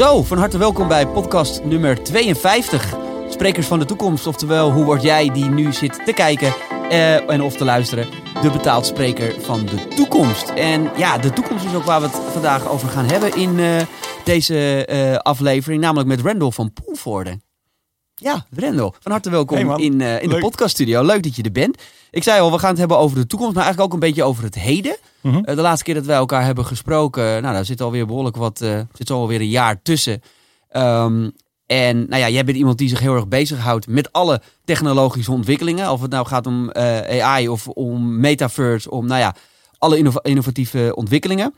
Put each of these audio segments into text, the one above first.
Zo, van harte welkom bij podcast nummer 52. Sprekers van de toekomst, oftewel hoe word jij die nu zit te kijken eh, en of te luisteren, de betaald spreker van de toekomst. En ja, de toekomst is ook waar we het vandaag over gaan hebben in eh, deze eh, aflevering, namelijk met Randall van Poelvoorde. Ja, Randall, van harte welkom Hey man, in, eh, in de podcaststudio. Leuk dat je er bent. Ik zei al, we gaan het hebben over de toekomst, maar eigenlijk ook een beetje over het heden. Mhm. Eh, de laatste keer dat wij elkaar hebben gesproken, nou, daar zit alweer behoorlijk wat, eh zit alweer een jaar tussen. Ehm, en nou ja, jij bent iemand die zich heel erg bezighoudt met alle technologische ontwikkelingen. Of het nou gaat om AI of om metaverse, om nou ja, alle innova- innovatieve ontwikkelingen.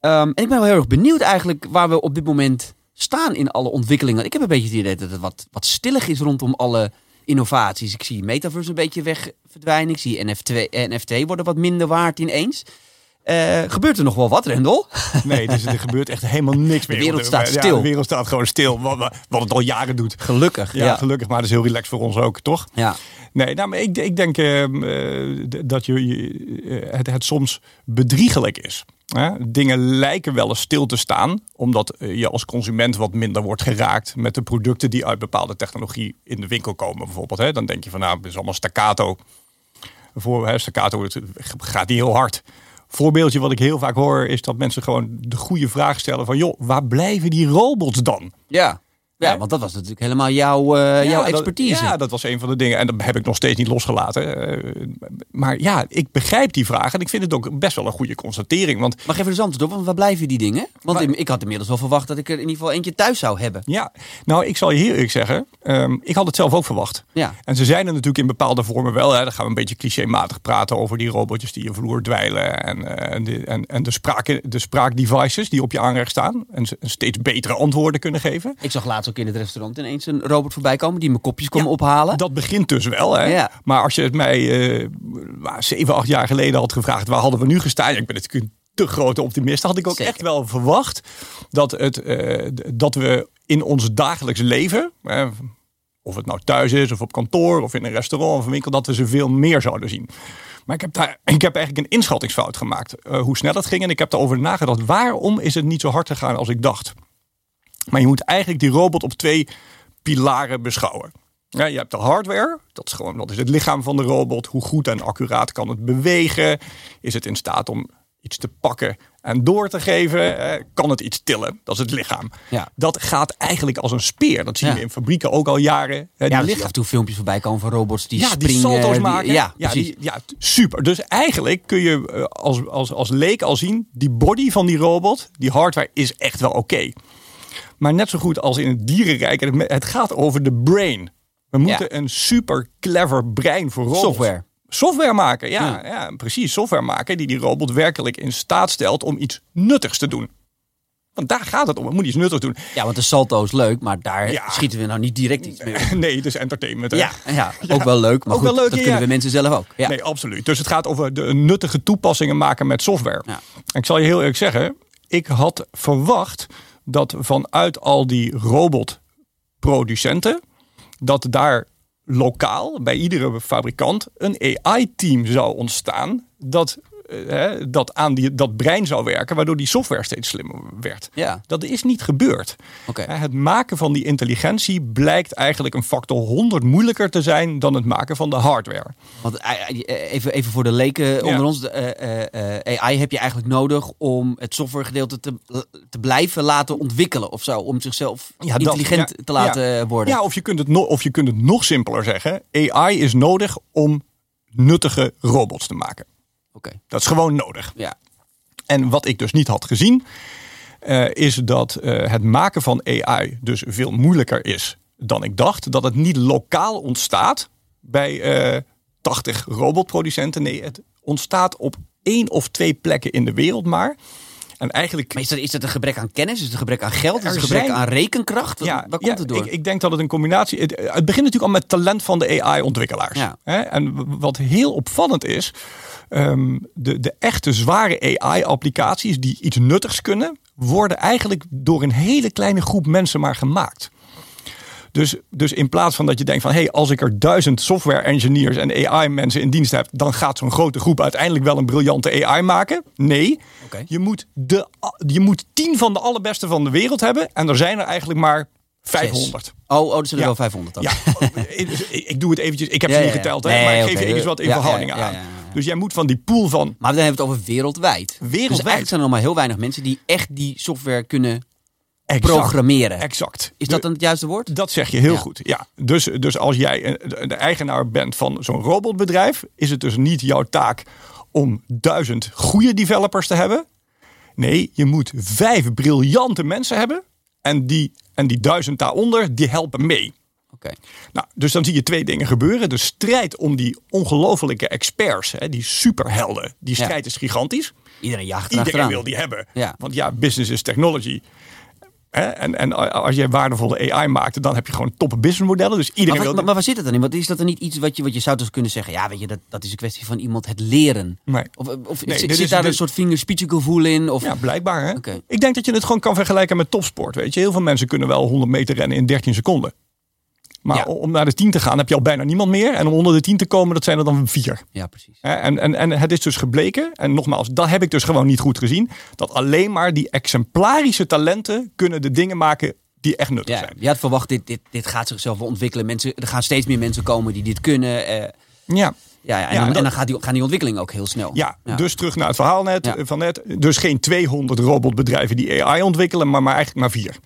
Ehm, en ik ben wel heel erg benieuwd eigenlijk waar we op dit moment staan in alle ontwikkelingen. Ik heb een beetje het idee dat het wat, wat stillig is rondom alle innovaties. Ik zie metaverse een beetje weg verdwijnen. Ik zie NFT, NFT worden wat minder waard ineens. Eh, gebeurt er nog wel wat, Rendel? Nee, dus er gebeurt echt helemaal niks meer. De wereld staat stil. Ja, de wereld staat gewoon stil. Wat, wat- het al jaren doet. Gelukkig. Ja, Ja, gelukkig. Maar dat is heel relaxed voor ons ook, toch? ja. Nee, nou, maar ik, ik denk ehm, eh, dat je, je- eh, het, het soms bedriegelijk is. Dingen lijken wel eens stil te staan, omdat eh, je als consument wat minder wordt geraakt met de producten die uit bepaalde technologie in de winkel komen. Bijvoorbeeld, dan denk je van nou, het is allemaal staccato. Voor, hè, staccato gaat niet heel hard. Voorbeeldje wat ik heel vaak hoor is dat mensen gewoon de goede vraag stellen van joh, waar blijven die robots dan? ja. Ja, want dat was natuurlijk helemaal jouw, eh, jouw dat- expertise. ja, dat was een van de dingen. En dat heb ik nog steeds niet losgelaten. Eh, maar ja, ik begrijp die vraag. En ik vind het ook best wel een goede constatering. Want Maar geef er eens antwoord op, want waar blijven die dingen? Want Maar- ik had inmiddels wel verwacht dat ik er in ieder geval eentje thuis zou hebben. ja, nou, ik zal je heel eerlijk zeggen. ehm, ik had het zelf ook verwacht. Ja. En ze zijn er natuurlijk in bepaalde vormen wel. Hè. Dan gaan we een beetje clichématig praten over die robotjes die je vloer dweilen. En, eh, en, de, en, en de, spraak, de spraakdevices die op je aanrecht staan. En ze- steeds betere antwoorden kunnen geven. Ik zag laatst ook in het restaurant ineens een robot voorbij komen die mijn kopjes kwam Ja, ophalen. Dat begint dus wel. Hè? Ja. Maar als je het mij eh, zeven, acht jaar geleden had gevraagd, waar hadden we nu gestaan? Ja, ik ben natuurlijk een te grote optimist. Had ik ook Zeker. echt wel verwacht dat, het, eh, dat we in ons dagelijks leven, of het nou thuis is, of op kantoor, of in een restaurant of een winkel, dat we ze veel meer zouden zien. Maar ik heb, daar, ik heb eigenlijk een inschattingsfout gemaakt. eh, hoe snel het ging. En ik heb daarover nagedacht. Waarom is het niet zo hard gegaan als ik dacht? Maar je moet eigenlijk die robot op twee pilaren beschouwen. Ja, je hebt de hardware, dat is gewoon dat is het lichaam van de robot. Hoe goed en accuraat kan het bewegen? Is het in staat om iets te pakken en door te geven? Eh, kan het iets tillen? Dat is het lichaam. Ja. Dat gaat eigenlijk als een speer. Dat zie je in fabrieken ook al jaren. Eh, die ja, er zie lichaam- af en toe filmpjes voorbij komen van robots die ja, springen. die salto's die- maken. ja, ja, die- ja, super. Dus eigenlijk kun je eh, als, als, als leek al zien, die body van die robot, die hardware is echt wel oké. Maar net zo goed als in het dierenrijk, en het, gaat over de brain. We moeten een super clever brein voor robots. Software. Software maken, ja, Ja. ja. precies. Software maken die die robot werkelijk in staat stelt om iets nuttigs te doen. Want daar gaat het om. Het moet iets nuttigs doen. Ja, want de salto is leuk, maar daar Ja. schieten we nou niet direct iets mee op. Nee, het is entertainment. hè? Ja, ja, ook wel leuk, maar Ook goed, wel leuk, dat kunnen we mensen zelf ook. Ja. Nee, absoluut. Dus het gaat over de nuttige toepassingen maken met software. En ik zal je heel eerlijk zeggen, ik had verwacht dat vanuit al die robotproducenten, dat daar lokaal bij iedere fabrikant een AI-team zou ontstaan dat, hè, dat aan die, dat brein zou werken, waardoor die software steeds slimmer werd. Ja, Dat is niet gebeurd. oké. Hè, Het maken van die intelligentie blijkt eigenlijk een factor 100 moeilijker te zijn dan het maken van de hardware. Want eh, eh, even, even voor de leken onder ons. de, eh, eh, eh, AI heb je eigenlijk nodig om het softwaregedeelte te, te blijven laten ontwikkelen of zo. Om zichzelf Ja, intelligent te laten worden. Ja, of je, kunt het no- of je kunt het nog simpeler zeggen. AI is nodig om nuttige robots te maken. Dat is gewoon nodig. ja. En wat ik dus niet had gezien, eh, is dat eh, het maken van AI dus veel moeilijker is dan ik dacht. Dat het niet lokaal ontstaat bij eh 80 robotproducenten. Nee, het ontstaat op één of twee plekken in de wereld maar. En eigenlijk Maar is dat, is dat een gebrek aan kennis? Is het een gebrek aan geld? Is het een gebrek zijn- aan rekenkracht? Wat- waar komt het door? Ik, ik denk dat het een combinatie het, het begint natuurlijk al met talent van de AI-ontwikkelaars. Ja. En wat heel opvallend is, ehm, de, de echte zware AI-applicaties die iets nuttigs kunnen, worden eigenlijk door een hele kleine groep mensen maar gemaakt. Dus, dus in plaats van dat je denkt van... hé, hey, als ik er duizend software engineers en AI mensen in dienst heb... dan gaat zo'n grote groep uiteindelijk wel een briljante AI maken. Nee, je, moet de, je moet tien van de allerbeste van de wereld hebben... en er zijn er eigenlijk maar 500. Oh, oh, er zijn er Ja. wel 500 dan. Ja, ik, ik doe het eventjes. Ik heb Ja, ze niet geteld, hè, Nee, maar ik geef je eventjes wat in verhoudingen aan. Dus jij moet van die pool van Maar dan hebben we het over wereldwijd. Wereldwijd. Dus eigenlijk zijn er nog maar heel weinig mensen die echt die software kunnen exact, programmeren. Exact. Is dat dan het juiste woord? Dat zeg je heel Ja. goed. Ja. Dus, dus als jij de, eigenaar bent van zo'n robotbedrijf, is het dus niet jouw taak om duizend goede developers te hebben. Nee, je moet vijf briljante mensen hebben. En die, en die duizend daaronder, die helpen mee. Oké. Nou, dus dan zie je twee dingen gebeuren. De strijd om die ongelofelijke experts, hè, die superhelden, die Ja. strijd is gigantisch. Iedereen jaagt Iedereen wil die hebben. Ja. Want ja, business is technology. Hè, En, en als je waardevolle AI maakt, dan heb je gewoon top businessmodellen. Dus iedereen Maar, wil... waar- maar, maar waar zit het dan in? Want is dat dan niet iets wat je, wat je zou dus kunnen zeggen? Ja, weet je, dat, dat is een kwestie van iemand het leren. Nee. Of, of Nee, zit, dit zit is- daar dit- een soort vingerspitsengevoel in? Of, Ja, blijkbaar. Hè? Ik denk dat je het gewoon kan vergelijken met topsport. Weet je? Heel veel mensen kunnen wel 100 meter rennen in 13 seconden. Maar Ja. om naar de 10 te gaan heb je al bijna niemand meer. En om onder de 10 te komen, dat zijn er dan vier. ja, precies. En, en, en het is dus gebleken, en nogmaals, dat heb ik dus gewoon niet goed gezien, dat alleen maar die exemplarische talenten kunnen de dingen maken die echt nuttig Ja, zijn. je had verwacht, dit, dit, dit gaat zichzelf wel ontwikkelen. Mensen, er gaan steeds meer mensen komen die dit kunnen. eh, Ja, ja, ja, en, Ja, dan, dat- en dan gaat die, gaan die ontwikkelingen ook heel snel. ja, dus terug naar het verhaal net, Ja. eh, van net. Dus geen 200 robotbedrijven die AI ontwikkelen, maar, maar eigenlijk maar vier.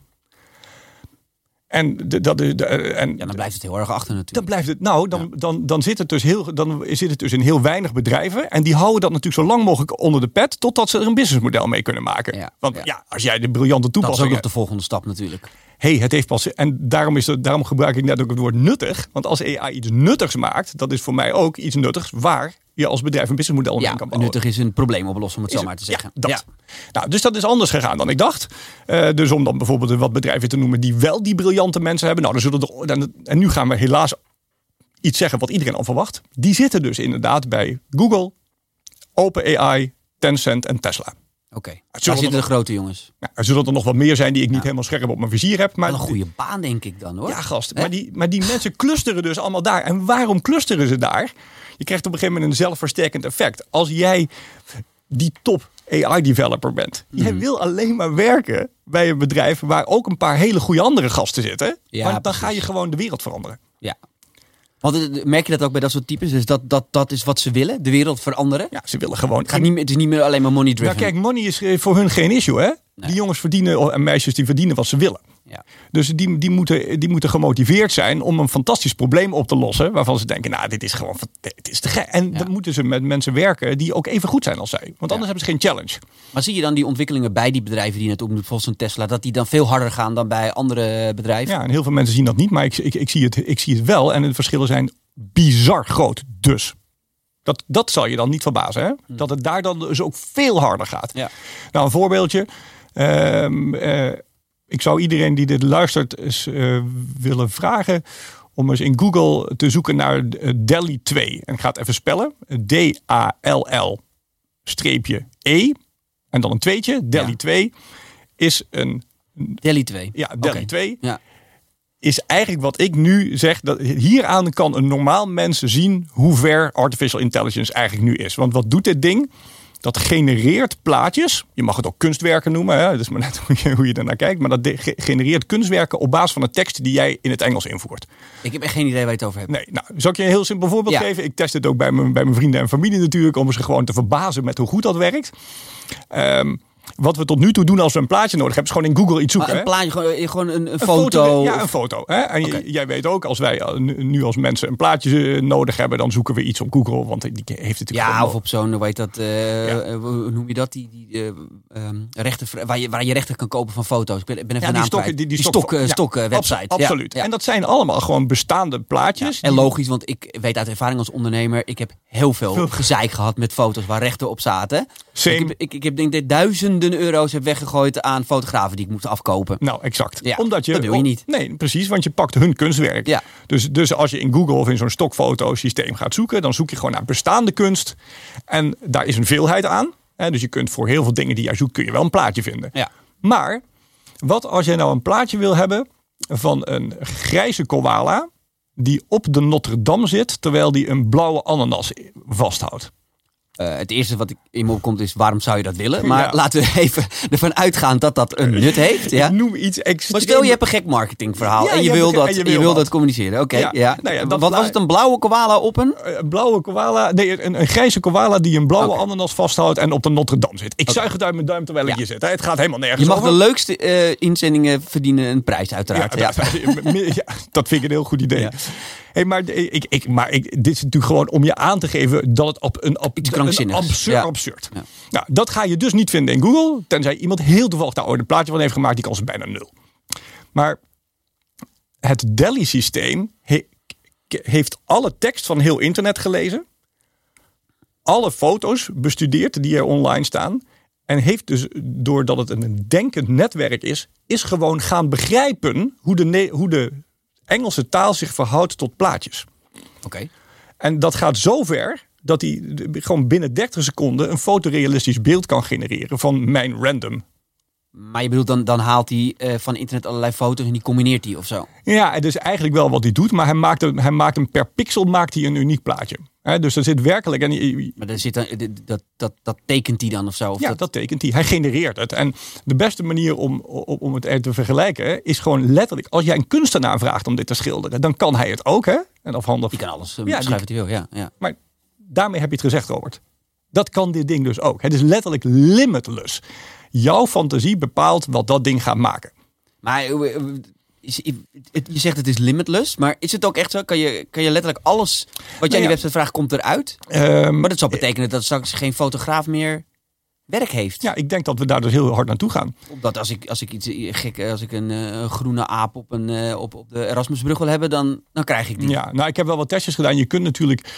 En, de, dat, de, en Ja, dan blijft het heel erg achter Dan natuurlijk. blijft het, nou, dan, dan, dan, zit het dus heel, dan zit het dus in heel weinig bedrijven. En die houden dat natuurlijk zo lang mogelijk onder de pet. Totdat ze er een businessmodel mee kunnen maken. Ja, Want ja. als jij de briljante Dat is ook toepassing nog de volgende stap natuurlijk. hey, het heeft pas. En daarom, is het, daarom gebruik ik net ook het woord nuttig. Want als AI iets nuttigs maakt, dat is voor mij ook iets nuttigs waar je als bedrijf een businessmodel omheen Ja, kan bouwen. nuttig is een probleem oplossen, om het zo maar te zeggen. Ja, dat. Nou, dus dat is anders gegaan dan ik dacht. Eh, dus om dan bijvoorbeeld wat bedrijven te noemen die wel die briljante mensen hebben. Nou, dan zullen er, dan, en nu gaan we helaas iets zeggen wat iedereen al verwacht. Die zitten dus inderdaad bij Google, OpenAI, Tencent en Tesla. Oké, daar er zitten de grote jongens. Nou, er zullen er nog wat meer zijn die ik niet helemaal scherp op mijn vizier heb. Maar Wel een goede baan denk ik dan hoor. ja, gast. Maar die, maar die mensen clusteren dus allemaal daar. En waarom clusteren ze daar? Je krijgt op een gegeven moment een zelfversterkend effect. Als jij die top AI-developer bent. Jij Mhm. wil alleen maar werken bij een bedrijf waar ook een paar hele goede andere gasten zitten. Ja, Want dan precies. ga je gewoon de wereld veranderen. Ja. Want eh, merk je dat ook bij dat soort types? Dus dat, dat, dat is wat ze willen, de wereld veranderen. Ja, ze willen gewoon... Het, gaat niet meer, het is niet meer alleen maar money driven. nou kijk, money is eh, voor hun geen issue hè. Nee. Die jongens verdienen en meisjes die verdienen wat ze willen. Ja. Dus die, die, moeten, die moeten gemotiveerd zijn om een fantastisch probleem op te lossen. Waarvan ze denken, nou, dit is gewoon dit is te gek. En Ja. dan moeten ze met mensen werken die ook even goed zijn als zij. Want anders Ja. hebben ze geen challenge. Maar zie je dan die ontwikkelingen bij die bedrijven die net opnoemt, volgens een Tesla, dat die dan veel harder gaan dan bij andere bedrijven? Ja, en heel veel mensen zien dat niet. Maar ik, ik, ik, zie, het, ik zie het wel. En de verschillen zijn bizar groot. Dus dat, dat zal je dan niet verbazen. Hè? Dat het daar dan dus ook veel harder gaat. Ja. Nou, een voorbeeldje. Ehm, eh, ik zou iedereen die dit luistert eens eh, willen vragen om eens in Google te zoeken naar eh, DALI 2. En ik ga het even spellen. D-A-L-L streepje E. En dan een tweetje. Ja. 2 is een... Delhi 2. Ja, Oké. 2 Ja. is eigenlijk wat ik nu zeg. Dat hieraan kan een normaal mens zien hoe ver artificial intelligence eigenlijk nu is. Want wat doet dit ding? Dat genereert plaatjes. Je mag het ook kunstwerken noemen. Hè? Dat is maar net hoe je, hoe je kijkt. Maar dat genereert kunstwerken op basis van de tekst die jij in het Engels invoert. Ik heb echt geen idee waar je het over hebt. Nee, nou, zal ik je een heel simpel voorbeeld Ja. geven? Ik test het ook bij mijn, bij mijn vrienden en familie natuurlijk. Om ze gewoon te verbazen met hoe goed dat werkt. Ehm, wat we tot nu toe doen als we een plaatje nodig hebben. Is gewoon in Google iets zoeken. Maar een plaatje, gewoon, eh, gewoon een, een Een foto. Ja, een foto. Hè? En jij weet ook, als wij eh, nu als mensen een plaatje eh, nodig hebben, dan zoeken we iets op Google. Want die heeft natuurlijk Ja, of op zo'n, heet dat, Ja. hoe noem je dat? Die, die eh, ehm, rechten, waar, je, waar je rechten kan kopen van foto's. Ik ben, even Ja, die stokken, die, die, stok, stok, ja, stok abso- website. Ja, absoluut. En dat zijn allemaal gewoon bestaande plaatjes. En logisch, want ik weet uit ervaring als ondernemer, ik heb heel veel gezeik gehad met foto's waar rechten op zaten. Ik heb, ik, ik heb denk ik duizenden euro's heb weggegooid aan fotografen die ik moest afkopen. Nou, exact. Ja, Omdat je, dat wil je niet. Nee, precies, want je pakt hun kunstwerk. Ja. Dus, dus als je in Google of in zo'n stokfotosysteem gaat zoeken, dan zoek je gewoon naar bestaande kunst. En daar is een veelheid aan. Hè, dus je kunt voor heel veel dingen die jij zoekt, kun je wel een plaatje vinden. Ja. Maar wat als jij nou een plaatje wil hebben van een grijze koala die op de Notre Dame zit terwijl die een blauwe ananas vasthoudt. Uh, het eerste wat ik in me opkomt is waarom zou je dat willen? Maar Ja. laten we even ervan uitgaan dat dat een nut heeft. Ja? Ik noem iets extreem. Maar stel je hebt een gek marketingverhaal Ja, en je, wil dat, en je wil dat communiceren. Oké, Ja. ja. Nou ja, dat Wat was het, een blauwe koala op een? Een blauwe koala, nee, een, een grijze koala die een blauwe ananas vasthoudt en op de Notre Dame zit. Ik zuig het uit mijn duim terwijl ik hier zit. hè. Het gaat helemaal nergens Je mag over. de leukste eh, inzendingen verdienen een prijs uiteraard. Ja, dat, vind ik een heel goed idee. Hey, maar ik, ik, maar ik, dit is natuurlijk gewoon om je aan te geven dat het op een, op, Absurd. Ja. absurd. Ja. Nou, dat ga je dus niet vinden in Google, tenzij iemand heel toevallig daar ooit een plaatje van heeft gemaakt. Die kans bijna nul. Maar het Delhi-systeem he- heeft alle tekst van heel internet gelezen, alle foto's bestudeerd die er online staan. En heeft dus, doordat het een denkend netwerk is, is gewoon gaan begrijpen hoe de, hoe de Engelse taal zich verhoudt tot plaatjes. Oké. En dat gaat zo ver dat hij gewoon binnen 30 seconden een fotorealistisch beeld kan genereren van mijn random. Maar je bedoelt, dan, dan haalt hij eh, van internet allerlei foto's en die combineert hij of zo. Ja, het is eigenlijk wel wat hij doet, maar hij maakt, een, hij maakt hem per pixel maakt hij een uniek plaatje. Dus er zit werkelijk. En, Maar er zit dan, eh, dat, dat, dat tekent hij dan of zo? Of ja, dat, dat tekent hij. Hij genereert het. En de beste manier om, om, om het te vergelijken is gewoon letterlijk. Als jij een kunstenaar vraagt om dit te schilderen, dan kan hij het ook. Hè? En afhandig. die kan alles Ja, uh, die- hij wil. Ja, ja. Maar daarmee heb je het gezegd, Robert. Dat kan dit ding dus ook. Het is letterlijk limitless. Jouw fantasie bepaalt wat dat ding gaat maken. Maar eh, eh, je zegt het is limitless, maar is het ook echt zo? Kan je, kan je letterlijk alles wat jij in ja. die website vraagt, komt eruit? Ehm, Maar dat zou betekenen dat straks geen fotograaf meer werk heeft. ja, ik denk dat we daar dus heel hard naartoe gaan. Omdat als ik, als ik iets eh, gek, als ik een groene aap op, een, op, op de Erasmusbrug wil hebben, dan, dan krijg ik die. Ja, nou, ik heb wel wat testjes gedaan. Je kunt natuurlijk,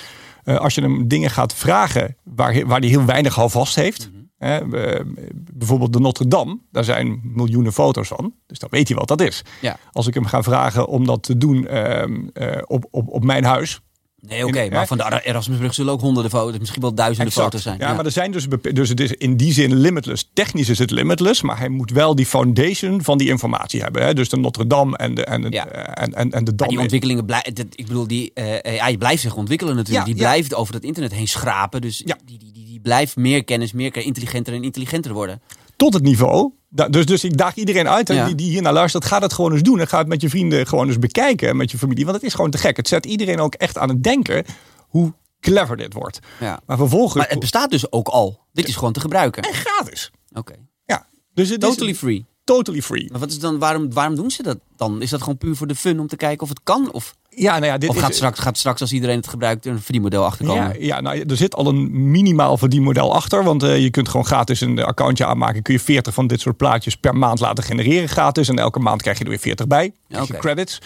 eh, als je hem dingen gaat vragen waar, waar hij heel weinig houvast heeft. Mhm. hè, eh, bijvoorbeeld de Notre Dame, daar zijn miljoenen foto's van. Dus dan weet hij wat dat is. Ja. Als ik hem ga vragen om dat te doen ehm, eh, op, op, op mijn huis. Nee, oké, maar van de Erasmusbrug zullen ook honderden foto's, misschien wel duizenden Exact. foto's zijn. Ja, maar er zijn dus, dus het is in die zin limitless. Technisch is het limitless, maar hij moet wel die foundation van die informatie hebben. Hè? Dus de Notre Dame en de, en Ja. en, en, en de Dam. die ontwikkelingen blijven. Ik bedoel, die eh, AI blijft zich ontwikkelen natuurlijk. Ja, die blijft over het internet heen schrapen. Dus die, die, die, die blijft meer kennis, meer intelligenter en intelligenter worden. Tot het niveau. Dus, dus ik daag iedereen uit Ja. die, die hier naar luistert. Ga dat gewoon eens doen. En ga het met je vrienden gewoon eens bekijken. Met je familie. Want het is gewoon te gek. Het zet iedereen ook echt aan het denken hoe clever dit wordt. Ja. Maar vervolgens... Maar het bestaat dus ook al. Dit is gewoon te gebruiken. en gratis. Oké. Ja. Dus het Totally is free. totally free. Maar wat is dan, waarom, waarom doen ze dat dan? Is dat gewoon puur voor de fun om te kijken of het kan? Of, Ja, nou ja, dit of is, gaat, straks, gaat straks als iedereen het gebruikt een verdienmodel achterkomen? Ja, ja nou, er zit al een minimaal verdienmodel achter. Want eh, je kunt gewoon gratis een accountje aanmaken. Kun je 40 van dit soort plaatjes per maand laten genereren gratis. En elke maand krijg je er weer 40 bij. Krijg je credits.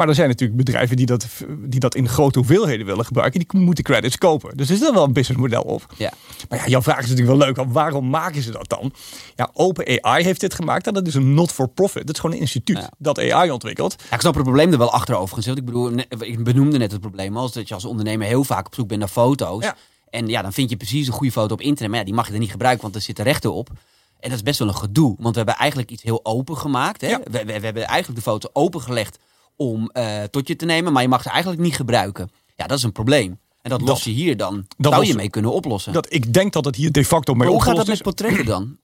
Maar er zijn natuurlijk bedrijven die dat, die dat in grote hoeveelheden willen gebruiken. Die moeten credits kopen. Dus er zit wel een businessmodel op. Ja. Maar ja, jouw vraag is natuurlijk wel leuk. want Waarom maken ze dat dan? Ja, OpenAI heeft dit gemaakt. En dat is een not-for-profit. Dat is gewoon een instituut Ja. dat AI ontwikkelt. Ja, ik snap het probleem er wel achter overigens. Want ik bedoel, ik benoemde net het probleem als dat je als ondernemer heel vaak op zoek bent naar foto's. Ja. En ja, dan vind je precies een goede foto op internet. Maar ja, die mag je er niet gebruiken, want er zitten rechten op. En dat is best wel een gedoe. Want we hebben eigenlijk iets heel open gemaakt. Hè? Ja. We, we, we hebben eigenlijk de foto opengelegd om eh, tot je te nemen. Maar je mag ze eigenlijk niet gebruiken. Ja, dat is een probleem. En dat, los je hier dan. dat zou je mee kunnen oplossen. Dat, ik denk dat het hier de facto mee maar hoe gaat dat met portretten dan?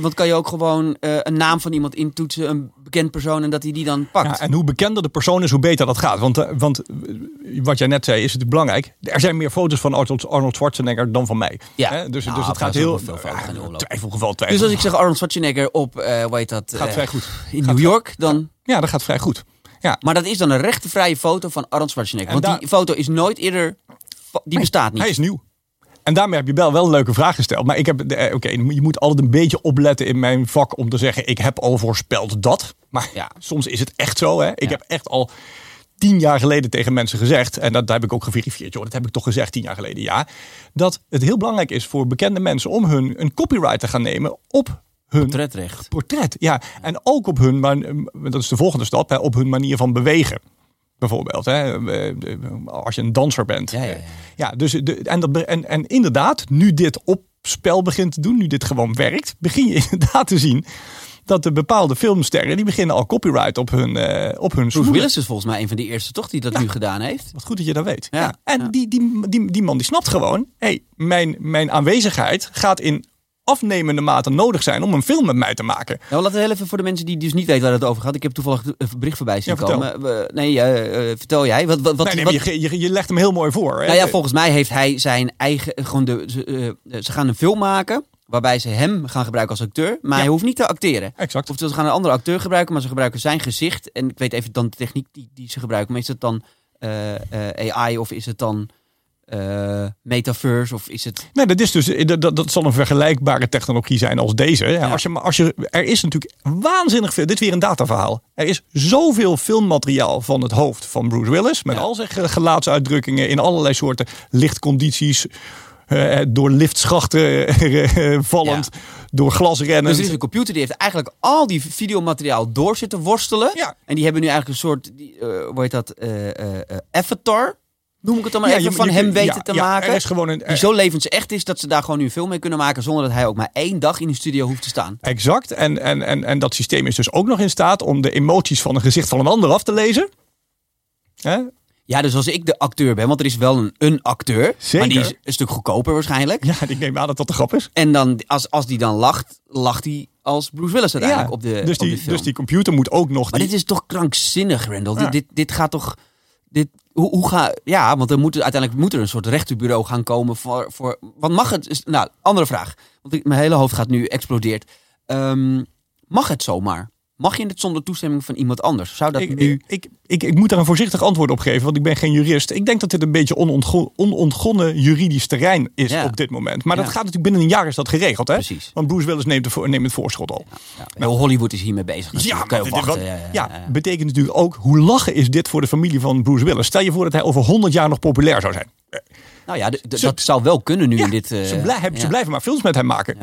Want kan je ook gewoon eh, een naam van iemand intoetsen, een bekend persoon, en dat hij die dan pakt? Ja, en hoe bekender de persoon is, hoe beter dat gaat. Want, eh, want wat jij net zei, is natuurlijk belangrijk. Er zijn meer foto's van Arnold, Schwarzenegger dan van mij. Ja. Hè? Dus, Nou, dus het gaat heel... veel foto's Ja, doorlopen. twijfelgeval, twijfel. Dus als ik zeg Arnold Schwarzenegger op, hoe heet dat? Gaat vrij goed. In New York, dan... Ja, dat gaat vrij goed. Ja, Maar dat is dan een rechtenvrije foto van Arnold Schwarzenegger. En Want die foto is nooit eerder... Die bestaat niet. hij is nieuw. En daarmee heb je wel, wel een leuke vraag gesteld. Maar ik heb, eh, oké, je moet altijd een beetje opletten in mijn vak om te zeggen: ik heb al voorspeld dat. Maar Ja. soms is het echt zo. Hè? Ik Ja. heb echt al tien jaar geleden tegen mensen gezegd, en dat heb ik ook geverifieerd, joh, dat heb ik toch gezegd tien jaar geleden, ja, dat het heel belangrijk is voor bekende mensen om hun een copyright te gaan nemen op hun Portretrecht. portret. Ja, en ook op hun, man- dat is de volgende stap, hè, op hun manier van bewegen. Bijvoorbeeld, hè, eh, als je een danser bent. Ja, ja, ja. Ja, dus de, en, dat, en, en inderdaad, nu dit op spel begint te doen, nu dit gewoon werkt, begin je inderdaad te zien dat de bepaalde filmsterren die beginnen al copyright op hun, eh op hun Bruce. Willis is volgens mij een van de eerste toch die dat nu gedaan heeft. Wat goed dat je dat weet. Ja, En ja. Die, die, die, die man die snapt gewoon, hey, mijn, mijn aanwezigheid gaat in afnemende mate nodig zijn om een film met mij te maken. Nou, laten we heel even voor de mensen die dus niet weten waar het over gaat. Ik heb toevallig een bericht voorbij zien Ja, komen. Nee, eh, eh, vertel jij. Wat, wat, wat, nee, nee, wat- je, je, je legt hem heel mooi voor. Hè? nou ja, volgens mij heeft hij zijn eigen. Gewoon de, ze, eh, ze gaan een film maken. Waarbij ze hem gaan gebruiken als acteur. Maar Ja. hij hoeft niet te acteren. Exact. Oftewel, ze gaan een andere acteur gebruiken. Maar ze gebruiken zijn gezicht. En ik weet even dan de techniek die, die ze gebruiken. Maar is het dan eh, eh, AI of is het dan eh, metaverse? Of is het. Nee, dat is dus dat, dat, zal een vergelijkbare technologie zijn als deze. hè. Als je, als je, er is natuurlijk waanzinnig veel. Dit is weer een dataverhaal. Er is zoveel filmmateriaal van het hoofd van Bruce Willis. Met Ja. al zijn ge- gelaatsuitdrukkingen in allerlei soorten lichtcondities. eh, door liftschachten eh, vallend, door glasrennen. Dus er is een computer die heeft eigenlijk al die videomateriaal door zitten worstelen. Ja. En die hebben nu eigenlijk een soort, eh, hoe heet dat, eh, eh, eh, avatar, noem ik het dan maar Ja, even, je- van je- hem weten ja, te ja, maken. Er is gewoon een, die zo levensecht is dat ze daar gewoon nu een film mee kunnen maken zonder dat hij ook maar één dag in de studio hoeft te staan. Exact. En, en, en, en dat systeem is dus ook nog in staat om de emoties van een gezicht van een ander af te lezen. Hè? Ja, dus als ik de acteur ben, want er is wel een, een acteur, Zeker. maar die is een stuk goedkoper waarschijnlijk. Ja, ik neem aan dat dat de grap is. En dan, als, als die dan lacht, lacht hij als Bruce Willis uiteindelijk op de, dus, op de die, film. dus die computer moet ook nog. Maar die, dit is toch krankzinnig, Randall. Dit, dit, dit gaat toch. Dit, hoe, ga, ja, want er moet, uiteindelijk moet er een soort rechterbureau gaan komen voor. voor wat mag het? Nou, andere vraag. Want mijn hele hoofd gaat nu explodeert. Ehm, mag het zomaar? Mag je het zonder toestemming van iemand anders? Zou dat ik, nu. ik, ik, ik, moet daar een voorzichtig antwoord op geven, want ik ben geen jurist. Ik denk dat dit een beetje onontgo- onontgonnen juridisch terrein is Ja. op dit moment. Maar dat Ja. gaat natuurlijk binnen een jaar is dat geregeld. Hè? Precies. Want Bruce Willis neemt, de neemt het voorschot al. Ja, Hollywood is hiermee bezig. je maar dit- wat- ja, ja, ja, ja, ja. betekent natuurlijk ook hoe lachen is dit voor de familie van Bruce Willis. Stel je voor dat hij over 100 jaar nog populair zou zijn. Nou ja, Ze- dat zou wel kunnen nu Ja, in dit. eh, ze, blij- ze ja. blijven maar films met hem maken.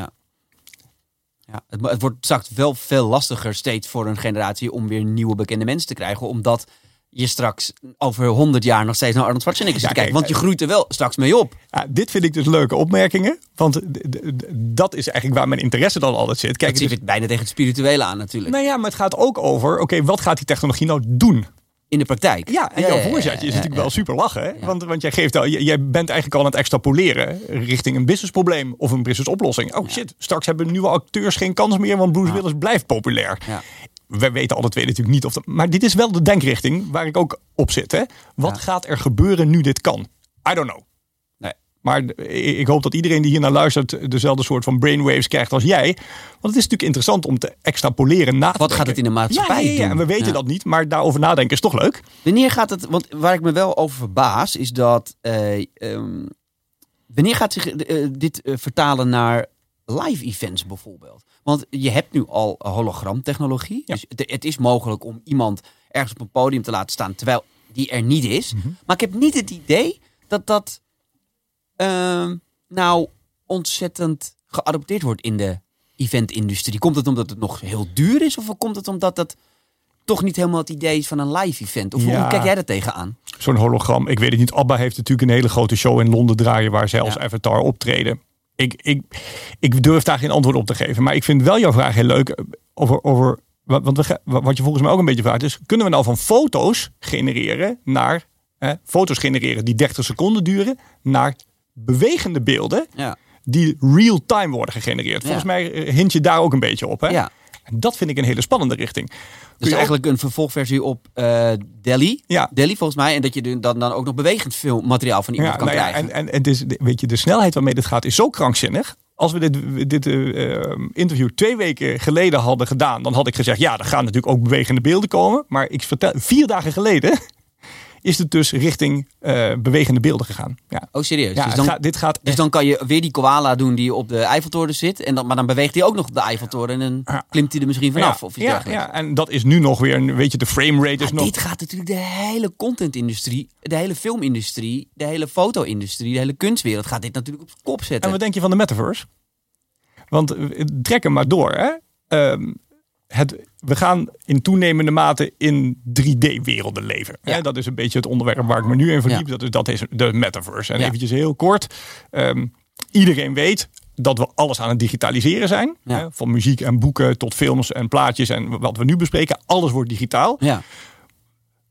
Ja. Het, het wordt straks wel veel lastiger steeds voor een generatie om weer nieuwe bekende mensen te krijgen. Omdat je straks over 100 jaar nog steeds naar Arnold Schwarzenegger zit Ja, te kijken. kijk, Want je groeit er wel straks mee op. Ja, dit vind ik dus leuke opmerkingen. Want dat is eigenlijk waar mijn interesse dan altijd zit. Kijk, Het zit bijna tegen het spirituele aan natuurlijk. nou ja, maar het gaat ook over, oké, wat gaat die technologie nou doen? In de praktijk. Ja, en jouw voorzetje is natuurlijk wel super lachen. Hè? Want, want jij, geeft al, jij bent eigenlijk al aan het extrapoleren richting een businessprobleem of een businessoplossing. Oh shit, straks hebben nieuwe acteurs geen kans meer, want Bruce Willis blijft populair. Ja. We weten alle twee natuurlijk niet of dat. Maar dit is wel de denkrichting waar ik ook op zit. Hè? Wat Ja. gaat er gebeuren nu dit kan? I don't know. Maar ik hoop dat iedereen die hier naar luistert dezelfde soort van brainwaves krijgt als jij. Want het is natuurlijk interessant om te extrapoleren na te Wat gaat het in de maatschappij ja, ja, ja? En we weten dat niet, maar daarover nadenken is toch leuk. Wanneer gaat het, want waar ik me wel over verbaas, is dat. eh, ehm, wanneer gaat zich eh, dit eh, vertalen naar live events bijvoorbeeld? Want je hebt nu al hologramtechnologie. Dus het, het is mogelijk om iemand ergens op een podium te laten staan terwijl die er niet is. Mhm. Maar ik heb niet het idee dat dat ehm, nou ontzettend geadopteerd wordt in de eventindustrie. Komt het omdat het nog heel duur is? Of komt het omdat dat toch niet helemaal het idee is van een live event? Of hoe kijk jij daar tegenaan? Zo'n hologram. Ik weet het niet. Abba heeft natuurlijk een hele grote show in Londen draaien waar zij als Ja. avatar optreden. Ik, ik, ik durf daar geen antwoord op te geven. Maar ik vind wel jouw vraag heel leuk. Over, over, wa- want we, wat je volgens mij ook een beetje vraagt is... kunnen we nou van foto's genereren naar... eh, foto's genereren die 30 seconden duren... naar bewegende beelden Ja. die real-time worden gegenereerd. Volgens Ja. mij eh, hint je daar ook een beetje op. Hè? ja. En dat vind ik een hele spannende richting. Kun Dus je ook- eigenlijk een vervolgversie op eh Delhi. Ja. Delhi volgens mij. En dat je dan, dan ook nog bewegend filmmateriaal van iemand Ja, kan nou ja, krijgen. en, en het is, weet je, de snelheid waarmee dit gaat is zo krankzinnig. Als we dit, dit eh, eh, interview twee weken geleden hadden gedaan, dan had ik gezegd: ja, er gaan natuurlijk ook bewegende beelden komen. Maar ik vertel, vier dagen geleden is het dus richting eh, bewegende beelden gegaan. Ja, Oh, serieus? ja dus, dan, gaat, dit gaat. dus echt- dan kan je weer die koala doen die op de Eiffeltoren zit. En dan, maar dan beweegt hij ook nog op de Eiffeltoren. En dan klimt hij er misschien vanaf. ja, of iets ja, dergelijks. ja, en dat is nu nog weer, een- weet je, de frame rate is Maar nog. dit gaat natuurlijk de hele contentindustrie, de hele filmindustrie, de hele foto-industrie, de hele kunstwereld gaat dit natuurlijk op kop zetten. En wat denk je van de metaverse? Want eh, trek hem maar door. Hè? Ehm, het, we gaan in toenemende mate in 3D-werelden leven. Hè? Dat is een beetje het onderwerp waar ik me nu in verdiep. Ja. Dat, is, dat is de metaverse. En Ja. eventjes heel kort. ehm, iedereen weet, dat we alles aan het digitaliseren zijn. Hè, van muziek en boeken tot films en plaatjes en wat we nu bespreken. Alles wordt digitaal. Ja.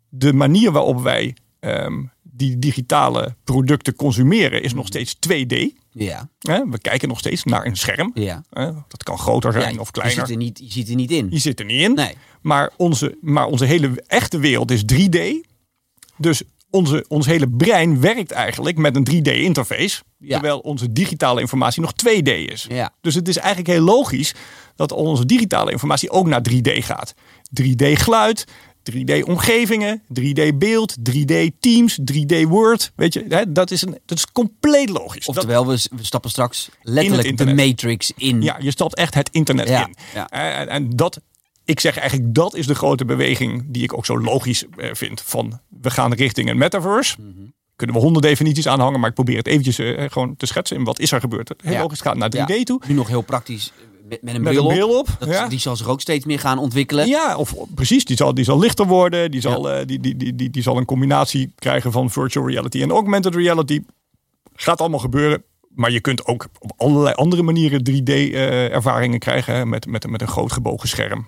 De manier waarop wij ehm, die digitale producten consumeren is nog steeds 2D. Ja. We kijken nog steeds naar een scherm. Ja. Dat kan groter zijn Ja, of Je kleiner. zit, er niet, je zit er niet in. Je zit er niet in. Nee. Maar, onze, maar onze hele echte wereld is 3D. Dus onze, ons hele brein werkt eigenlijk met een 3D-interface. Ja. Terwijl onze digitale informatie nog 2D is. Ja. Dus het is eigenlijk heel logisch dat onze digitale informatie ook naar 3D gaat. 3D geluid, 3D-omgevingen, 3D-beeld, 3D-teams, 3D-word. Weet je, hè, dat, is een, dat is compleet logisch. Oftewel, we, we stappen straks letterlijk de matrix in. ja, je stapt echt het internet Ja, in. ja. En, en dat, ik zeg eigenlijk, dat is de grote beweging die ik ook zo logisch eh, vind. Van we gaan richting een metaverse. Mhm. Kunnen we honderd definities aanhangen, maar ik probeer het eventjes eh, gewoon te schetsen. En wat is er gebeurd? Heel Ja. logisch, gaat naar 3D Ja. toe. Nu nog heel praktisch eh, met, met een Met bril, een bril op. op, Dat, ja. Die zal zich ook steeds meer gaan ontwikkelen. Ja, of precies, die zal, die zal lichter worden. Die zal, eh, die, die, die, die, die zal een combinatie krijgen van virtual reality en augmented reality. Gaat allemaal gebeuren. Maar je kunt ook op allerlei andere manieren 3D-ervaringen krijgen. Hè, met, met, met een groot gebogen scherm.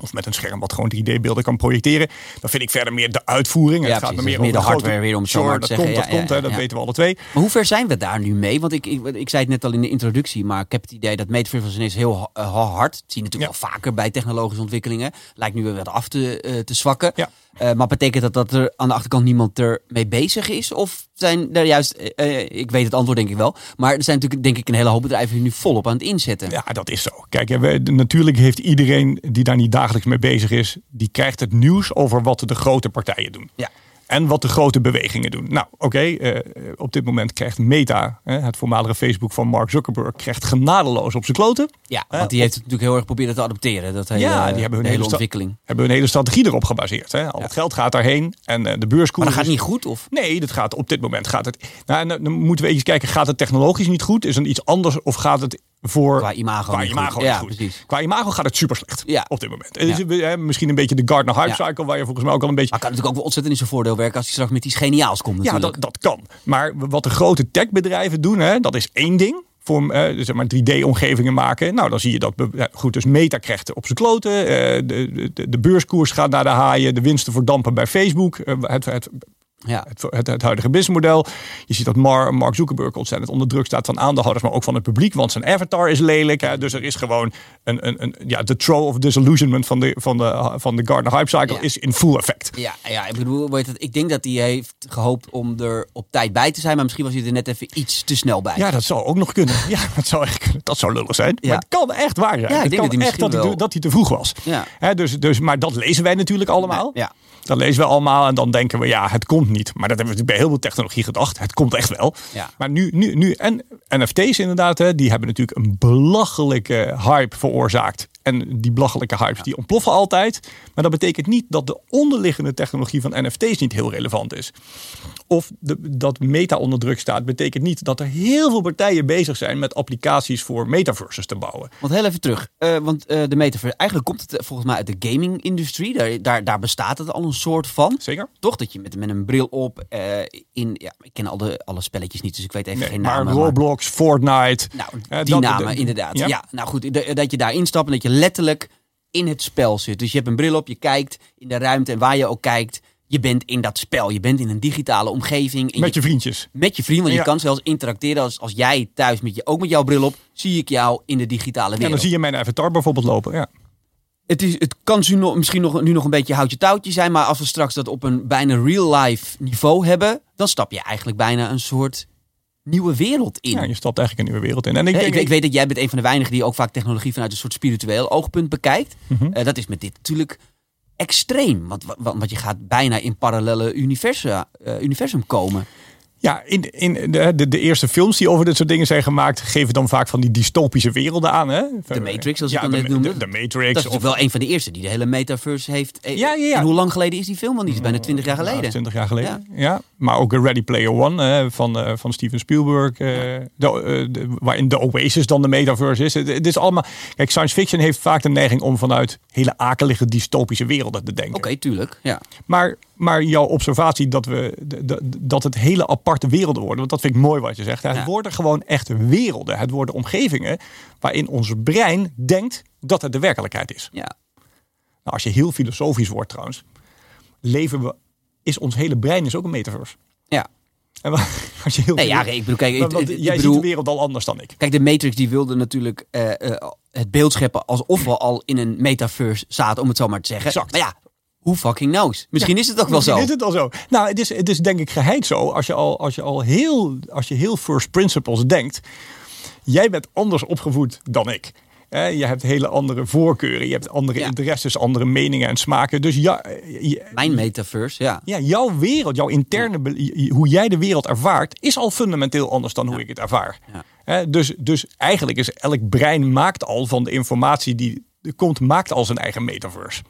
Of met een scherm wat gewoon 3D-beelden kan projecteren. Dan vind ik verder meer de uitvoering. Ja, het gaat me meer is meer over de grote- hardware weer, om zo Sure, maar te dat zeggen. Komt, dat Ja, komt, ja, hè, dat weten we alle twee. Maar hoe ver zijn we daar nu mee? Want ik, ik, ik zei het net al in de introductie, maar ik heb het idee dat metaverse ineens heel uh, hard. Dat zie je natuurlijk wel vaker bij technologische ontwikkelingen. Lijkt nu weer wat af te, eh, te zwakken. Eh, maar betekent dat dat er aan de achterkant niemand er mee bezig is? Of zijn er juist, eh, eh, ik weet het antwoord denk ik wel, maar er zijn natuurlijk denk ik een hele hoop bedrijven die nu volop aan het inzetten. Ja, dat is zo. Kijk, we- natuurlijk heeft iedereen die daar niet dagelijks mee bezig is, die krijgt het nieuws over wat de grote partijen doen. Ja. En wat de grote bewegingen doen. Nou, oké, eh, op dit moment krijgt Meta, het voormalige Facebook van Mark Zuckerberg, krijgt genadeloos op zijn kloten. Ja, Eh, want die heeft het natuurlijk heel erg proberen te adopteren. Dat hele, Ja, die hebben hun hele ontwikkeling. Hebben hun hele strategie erop gebaseerd. Hè. Al het geld gaat daarheen en eh, de beurskoers. Maar dat gaat niet goed? Of? Nee, dat gaat op dit moment gaat het. Nou, en dan moeten we even kijken, gaat het technologisch niet goed? Is er iets anders of gaat het voor Qua imago qua imago goed. Ja, goed? precies. Qua imago gaat het super slecht Ja. op dit moment. Het is, eh, misschien een beetje de Gartner hype cycle, waar je volgens mij ook al een beetje. Maar kan natuurlijk ook wel ontzettend in zijn voordeel werken als hij straks met iets geniaals komt Ja, dat, dat kan. Maar wat de grote techbedrijven doen, hè, dat is één ding. Voor eh, zeg maar 3D-omgevingen maken. Nou, dan zie je dat. ja, goed, dus Meta krijgt op zijn kloten. eh, de, de, de beurskoers gaat naar de haaien. De winsten verdampen bij Facebook. eh, het, het, ja. het, het, het huidige businessmodel. Je ziet dat Mar- Mark Zuckerberg ontzettend onder druk staat van aandeelhouders, maar ook van het publiek, want zijn avatar is lelijk. Hè? Dus er is gewoon een, een, een ja, de throw of disillusionment van de, van de, van de Gartner hype cycle Ja. is in full effect. Ja, ja, ik bedoel, weet het, ik denk dat hij heeft gehoopt om er op tijd bij te zijn, maar misschien was hij er net even iets te snel bij. Ja, dat zou ook nog kunnen. Ja, dat zou echt kunnen. Dat zou lullig zijn. Ja. Maar het kan echt waar zijn. Ja, ik het denk kan dat hij echt dat misschien hij, wel- dat hij te vroeg was. Ja. Hè, dus, dus, maar dat lezen wij natuurlijk allemaal. Ja. Dat lezen we allemaal en dan denken we, ja, het komt niet. Maar dat hebben we natuurlijk bij heel veel technologie gedacht. Het komt echt wel. Ja. Maar nu, nu, nu en NFT's inderdaad, hè, die hebben natuurlijk een belachelijke hype veroorzaakt. En die belachelijke hypes, die ontploffen altijd. Maar dat betekent niet dat de onderliggende technologie van NFT's niet heel relevant is. Of de, dat meta onder druk staat, betekent niet dat er heel veel partijen bezig zijn met applicaties voor metaverses te bouwen. Want heel even terug, eh, want eh, de metaverse, eigenlijk komt het volgens mij uit de gaming-industrie. Daar, daar, daar bestaat het al een soort van. Zeker? Toch dat je met, met een bril op eh, in, ja, ik ken alle, alle spelletjes niet, dus ik weet even Nee, geen maar namen. Roblox, Fortnite. Nou, die dat- namen inderdaad. ja? Ja? nou goed, de- dat je daar instapt en dat je letterlijk in het spel zit. Dus je hebt een bril op, je kijkt in de ruimte en waar je ook kijkt, je bent in dat spel. Je bent in een digitale omgeving. en Met je vriendjes. met je vriend, want Ja. je kan zelfs interacteren als, als jij thuis met je, ook met jouw bril op, zie ik jou in de digitale En wereld. dan zie je mijn avatar bijvoorbeeld lopen. Ja. Het, is, het kan nu nog, misschien nog, nu nog een beetje houtje touwtje zijn, maar als we straks dat op een bijna real-life niveau hebben, dan stap je eigenlijk bijna een soort nieuwe wereld in. ja, je stapt eigenlijk een nieuwe wereld in. En ik denk, ik, ik weet dat jij bent een van de weinigen die ook vaak technologie vanuit een soort spiritueel oogpunt bekijkt. Eh, dat is met dit natuurlijk extreem, want, want, je gaat bijna in parallele universa, eh, universum komen. Ja, in, in de, de, de eerste films die over dit soort dingen zijn gemaakt, geven dan vaak van die dystopische werelden aan. Hè? De Matrix, zoals ja, ik dan net noemde. De, de Matrix. Dat is of wel een van de eerste die de hele metaverse heeft. Eh, Ja, ja, ja. En hoe lang geleden is die film? Want die is bijna twintig jaar geleden. 20 jaar geleden. Ja. Maar ook Ready Player One hè, van, eh, van Steven Spielberg. eh, de, waarin de Oasis dan de metaverse is. Het, het is allemaal. Kijk, science fiction heeft vaak de neiging om vanuit hele akelige dystopische werelden te denken. Oké, tuurlijk. Ja. Maar, maar jouw observatie dat, we, dat het hele aparte werelden worden. Want dat vind ik mooi wat je zegt. Het Ja. worden gewoon echte werelden. Het worden omgevingen waarin ons brein denkt dat het de werkelijkheid is. Ja. Nou, als je heel filosofisch wordt trouwens, leven we, is ons hele brein is ook een metaverse. Ja. En wa- als je heel Nee, ja, ik bedoel, kijk, Want- ik, want ik jij bedoel, ziet de wereld al anders dan ik. kijk, de Matrix die wilde natuurlijk eh, eh, het beeld scheppen alsof we al in een metaverse zaten, om het zo maar te zeggen. Exact. Maar ja, hoe fucking knows? Misschien is het ook wel Misschien zo. is het al zo. Nou, het is, het is denk ik geheid zo. Als je al, als je al heel, als je heel first principles denkt. Jij bent anders opgevoed dan ik. Je hebt hele andere voorkeuren. Je hebt andere Ja. interesses, andere meningen en smaken. Dus ja, je- Mijn metaverse, ja. ja, jouw wereld, jouw interne, hoe jij de wereld ervaart, is al fundamenteel anders dan hoe ik het ervaar. Dus, dus eigenlijk is elk brein maakt al van de informatie die er komt, maakt al zijn eigen metaverse.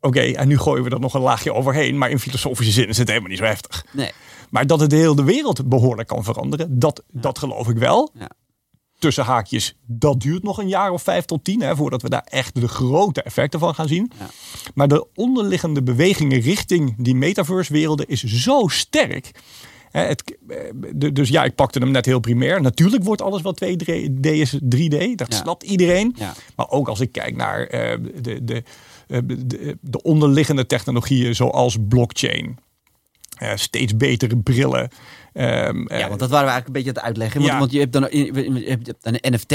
Oké, en nu gooien we er nog een laagje overheen, maar in filosofische zin is het helemaal niet zo heftig. Nee. Maar dat het de hele wereld behoorlijk kan veranderen, dat, dat geloof ik wel. Ja. Tussen haakjes, dat duurt nog een jaar of vijf tot tien, hè, voordat we daar echt de grote effecten van gaan zien. Ja. Maar de onderliggende bewegingen richting die metaverse-werelden is zo sterk. Hè, het, eh, dus ja, ik pakte hem net heel primair. Natuurlijk wordt alles wat 2D is 3D. Dat snapt iedereen. Maar ook als ik kijk naar eh, de, de, de, de onderliggende technologieën zoals blockchain. Eh, steeds betere brillen. Ehm, eh, Ja, want dat waren we eigenlijk een beetje aan het uitleggen. Want, Ja. want je hebt dan je hebt een NFT,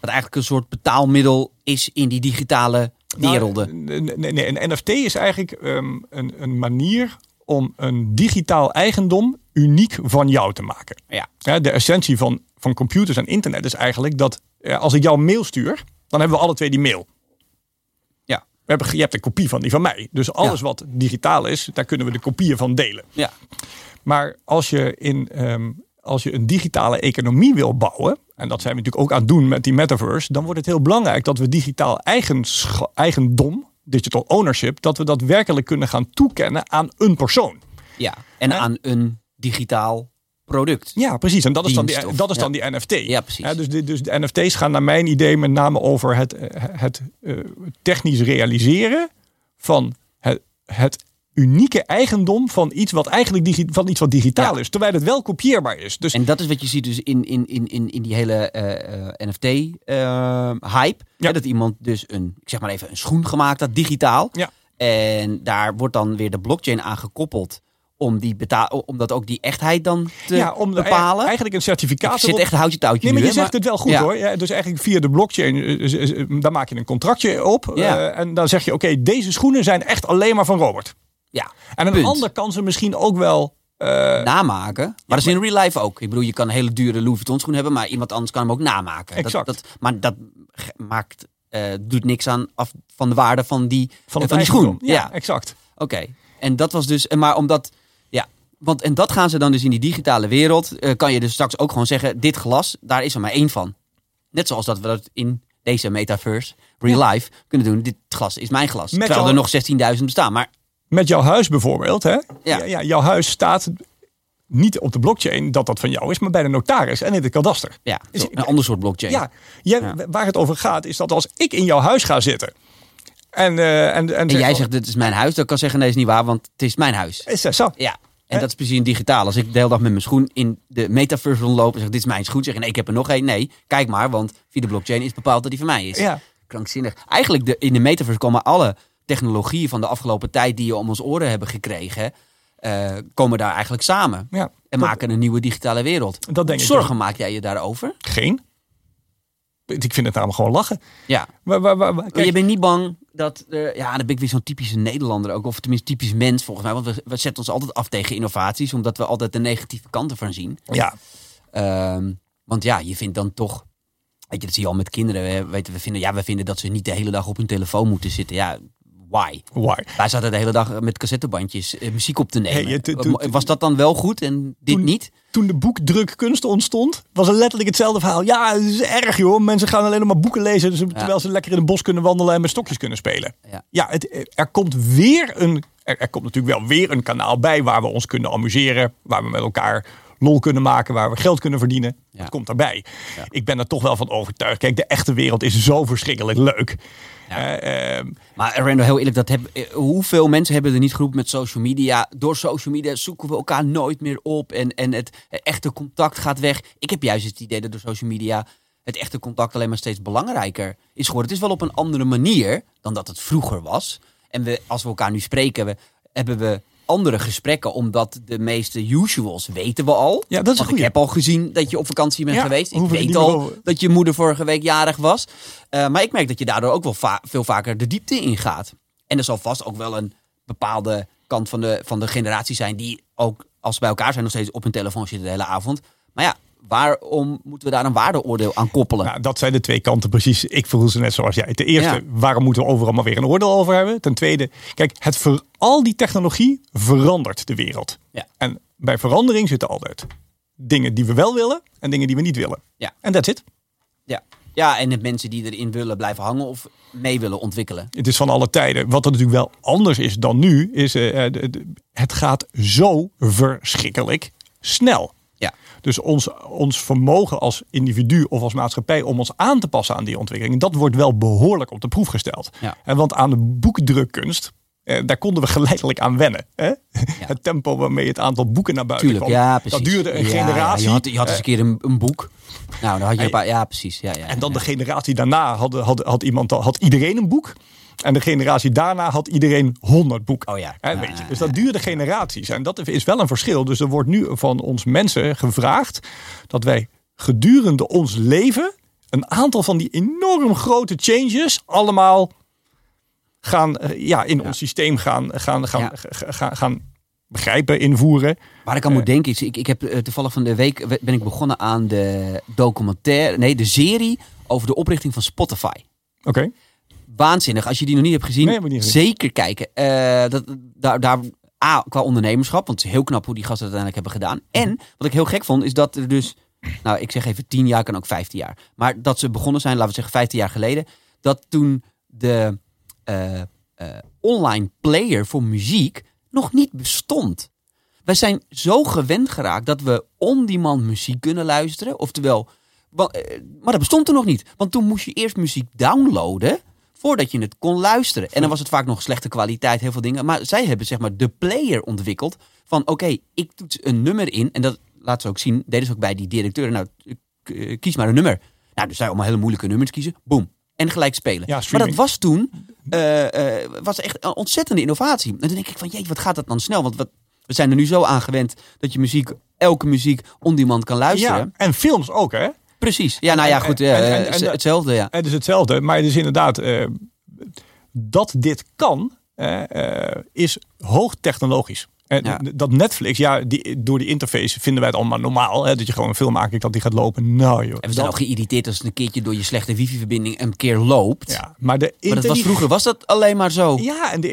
wat eigenlijk een soort betaalmiddel is in die digitale Nou, werelden. nee, nee, nee, een NFT is eigenlijk ehm, een, een manier om een digitaal eigendom uniek van jou te maken. Ja. Ja, de essentie van, van computers en internet is eigenlijk dat eh, als ik jou een mail stuur, dan hebben we alle twee die mail. Hebben, je hebt een kopie van die van mij. Dus alles Ja. wat digitaal is, daar kunnen we de kopieën van delen. Ja. Maar als je, in, ehm, als je een digitale economie wil bouwen, en dat zijn we natuurlijk ook aan het doen met die metaverse, dan wordt het heel belangrijk dat we digitaal eigendom, digital ownership, dat we dat werkelijk kunnen gaan toekennen aan een persoon. ja. En Hè? aan een digitaal product. Ja, precies. En dat is dan die, of- dat is dan die NFT. Ja, precies. dus, de, dus de NFT's gaan naar mijn idee met name over het, eh, het eh, technisch realiseren van het, het unieke eigendom van iets wat eigenlijk digi- van iets wat digitaal Ja. is. Terwijl het wel kopieerbaar is. Dus En dat is wat je ziet dus in, in, in, in, in die hele NFT-hype. Ja. dat iemand dus een, ik zeg maar even, een schoen gemaakt had, digitaal. Ja. En daar wordt dan weer de blockchain aan gekoppeld. Om, die betaal, om dat ook die echtheid dan te ja, om de- bepalen. eigenlijk een certificaat zit echt houtje touwtje Nee, maar nu, je zegt het wel goed Ja. hoor. Ja, dus eigenlijk via de blockchain, eh, eh, eh, daar maak je een contractje op. Ja. en dan zeg je, oké, deze schoenen zijn echt alleen maar van Robert. Ja, En een Punt. ander kan ze misschien ook wel... eh, namaken. Maar dat is in real life ook. Ik bedoel, je kan een hele dure Louis Vuitton schoen hebben, maar iemand anders kan hem ook namaken. Dat- Exact. Dat, maar dat maakt, doet niks aan af van de waarde van die, van, van die schoen. Ja, exact. oké. En dat was dus, maar omdat, want en dat gaan ze dan dus in die digitale wereld, eh, kan je dus straks ook gewoon zeggen, dit glas, daar is er maar één van. Net zoals dat we dat in deze metaverse, real life, kunnen doen. Dit glas is mijn glas. Met terwijl jouw- er nog 16.000 bestaan. Maar Met jouw huis bijvoorbeeld. Hè? Ja. Ja. Ja, jouw huis staat niet op de blockchain dat dat van jou is, maar bij de notaris en in het kadaster. ja, Is- zo, een ander soort blockchain. Ja, jij- Ja. waar het over gaat is dat als ik in jouw huis ga zitten en, eh, en, en, En jij zegt, dit is mijn huis. Dan kan zeggen, nee, is niet waar, want het is mijn huis. is dat zo? Ja. En dat is precies in digitaal. Als ik de hele dag met mijn schoen in de metaverse rondloop en zeg, dit is mijn schoen. Zeg nee, ik heb er nog één. Nee, kijk maar, want via de blockchain is bepaald dat die van mij is. Ja. Krankzinnig. Eigenlijk, de, in de metaverse komen alle technologieën van de afgelopen tijd die je om ons oren hebben gekregen, eh, komen daar eigenlijk samen. Ja, En dat- maken een nieuwe digitale wereld. Dat denk ik Zorgen maak jij je daarover? Geen. Ik vind het namelijk gewoon lachen. Ja. Maar, maar, maar, je bent niet bang dat... eh, ja, dan ben ik weer zo'n typische Nederlander ook. Of tenminste typisch mens volgens mij. Want we, we zetten ons altijd af tegen innovaties. Omdat we altijd de negatieve kanten van zien. ja, Ehm, want ja, je vindt dan toch... Weet je, dat zie je al met kinderen. We, weten, we, vinden, ja, we vinden dat ze niet de hele dag op hun telefoon moeten zitten. Ja, why? why? Wij zaten de hele dag met cassettebandjes eh, muziek op te nemen. Hey, je- to- to- Was dat dan wel goed en dit Toen- niet? Toen de boekdrukkunst ontstond, was het letterlijk hetzelfde verhaal. Ja, het is erg joh. Mensen gaan alleen nog maar boeken lezen. Dus, Terwijl ze lekker in een bos kunnen wandelen en met stokjes kunnen spelen. Ja. Ja, het, er komt weer een. Er, er komt natuurlijk wel weer een kanaal bij waar we ons kunnen amuseren. Waar we met elkaar lol kunnen maken. Waar we geld kunnen verdienen. Ja. Dat komt daarbij. Ja. Ik ben er toch wel van overtuigd. Kijk, de echte wereld is zo verschrikkelijk leuk. Eh, ehm, Maar Randall, heel eerlijk, dat heb, eh, hoeveel mensen hebben er niet geroepen met social media? Door social media zoeken we elkaar nooit meer op en, en het echte contact gaat weg. Ik heb juist het idee dat door social media het echte contact alleen maar steeds belangrijker is geworden. Het is wel op een andere manier dan dat het vroeger was. En we, als we elkaar nu spreken, we, hebben we andere gesprekken, omdat de meeste usuals weten we al. Ja, dat is Want ik heb al gezien dat je op vakantie bent Ja, geweest. Ik weet al over- dat je moeder vorige week jarig was. Eh, maar ik merk dat je daardoor ook wel va- veel vaker de diepte ingaat. En er zal vast ook wel een bepaalde kant van de, van de generatie zijn die ook als ze bij elkaar zijn nog steeds op hun telefoon zitten de hele avond. Maar ja, waarom moeten we daar een waardeoordeel aan koppelen? Nou, dat zijn de twee kanten precies. Ik voel ze net zoals jij. Ten eerste, Ja. waarom moeten we overal maar weer een oordeel over hebben? Ten tweede, kijk, het ver, al die technologie verandert de wereld. Ja. En bij verandering zitten altijd dingen die we wel willen en dingen die we niet willen. Ja. En that's it. Ja. ja, en de mensen die erin willen blijven hangen of mee willen ontwikkelen. Het is van alle tijden. Wat er natuurlijk wel anders is dan nu, is de- het gaat zo verschrikkelijk snel. Ja. Dus ons, ons vermogen als individu of als maatschappij om ons aan te passen aan die ontwikkeling, dat wordt wel behoorlijk op de proef gesteld. Ja. En want aan de boekdrukkunst, eh, daar konden we geleidelijk aan wennen. Hè? Het tempo waarmee het aantal boeken naar buiten Tuurlijk, kwam. ja, precies. Dat duurde een generatie. je, had, je had eens Eh, een keer een, een boek. Nou, dan had je een paar... Ja, precies. Ja, ja, en dan de generatie daarna had, had, had, iemand, had iedereen een boek. En de generatie daarna had iedereen 100 boeken. Oh ja. Weet je. Dus dat duurde generaties. En dat is wel een verschil. Dus er wordt nu van ons mensen gevraagd dat wij gedurende ons leven een aantal van die enorm grote changes allemaal gaan eh, ja, in ons systeem gaan, gaan, gaan, Ja. gaan, gaan begrijpen, invoeren. Waar ik aan moet denken is, ik, ik heb eh, toevallig van de week we- ben ik begonnen aan de documentaire, nee, de serie over de oprichting van Spotify. Oké. Waanzinnig. Als je die nog niet hebt gezien, Nee, niet zeker kijken. Eh, dat, daar, daar, A, qua ondernemerschap, want het is heel knap hoe die gasten het uiteindelijk hebben gedaan. En wat ik heel gek vond, is dat er dus, nou ik zeg even 10 jaar, kan ook 15 jaar. Maar dat ze begonnen zijn, laten we zeggen 15 jaar geleden, dat toen de eh, eh, online player voor muziek nog niet bestond. Wij zijn zo gewend geraakt dat we on-demand muziek kunnen luisteren. Oftewel, maar dat bestond er nog niet. Want toen moest je eerst muziek downloaden voordat je het kon luisteren. En dan was het vaak nog slechte kwaliteit, heel veel dingen. Maar zij hebben zeg maar de player ontwikkeld van oké, ik toets een nummer in. En dat laat ze ook zien, deden ze ook bij die directeuren. Nou, eh, kies maar een nummer. Nou, dus zij allemaal hele moeilijke nummers kiezen. Boom. En gelijk spelen. Ja, maar dat was toen eh, was echt een ontzettende innovatie. En dan denk ik van, jeetje, wat gaat dat dan snel? Want wat, we zijn er nu zo aan gewend dat je muziek, elke muziek on-demand kan luisteren. Ja, en films ook, hè? Precies. Ja, nou ja, goed. en- ja, en- en- eh, hetzelfde, ja. Het is hetzelfde, maar het is inderdaad eh, dat dit kan, eh, is hoogtechnologisch. En Ja. dat Netflix, ja, die, door die interface vinden wij het allemaal normaal. Hè, dat je gewoon een film aankijkt dat die gaat lopen. Nou joh. En we zijn dat- ook geïrriteerd als het een keertje door je slechte wifi-verbinding een keer loopt. ja, maar de maar dat was vroeger was dat alleen maar zo. Ja, en de,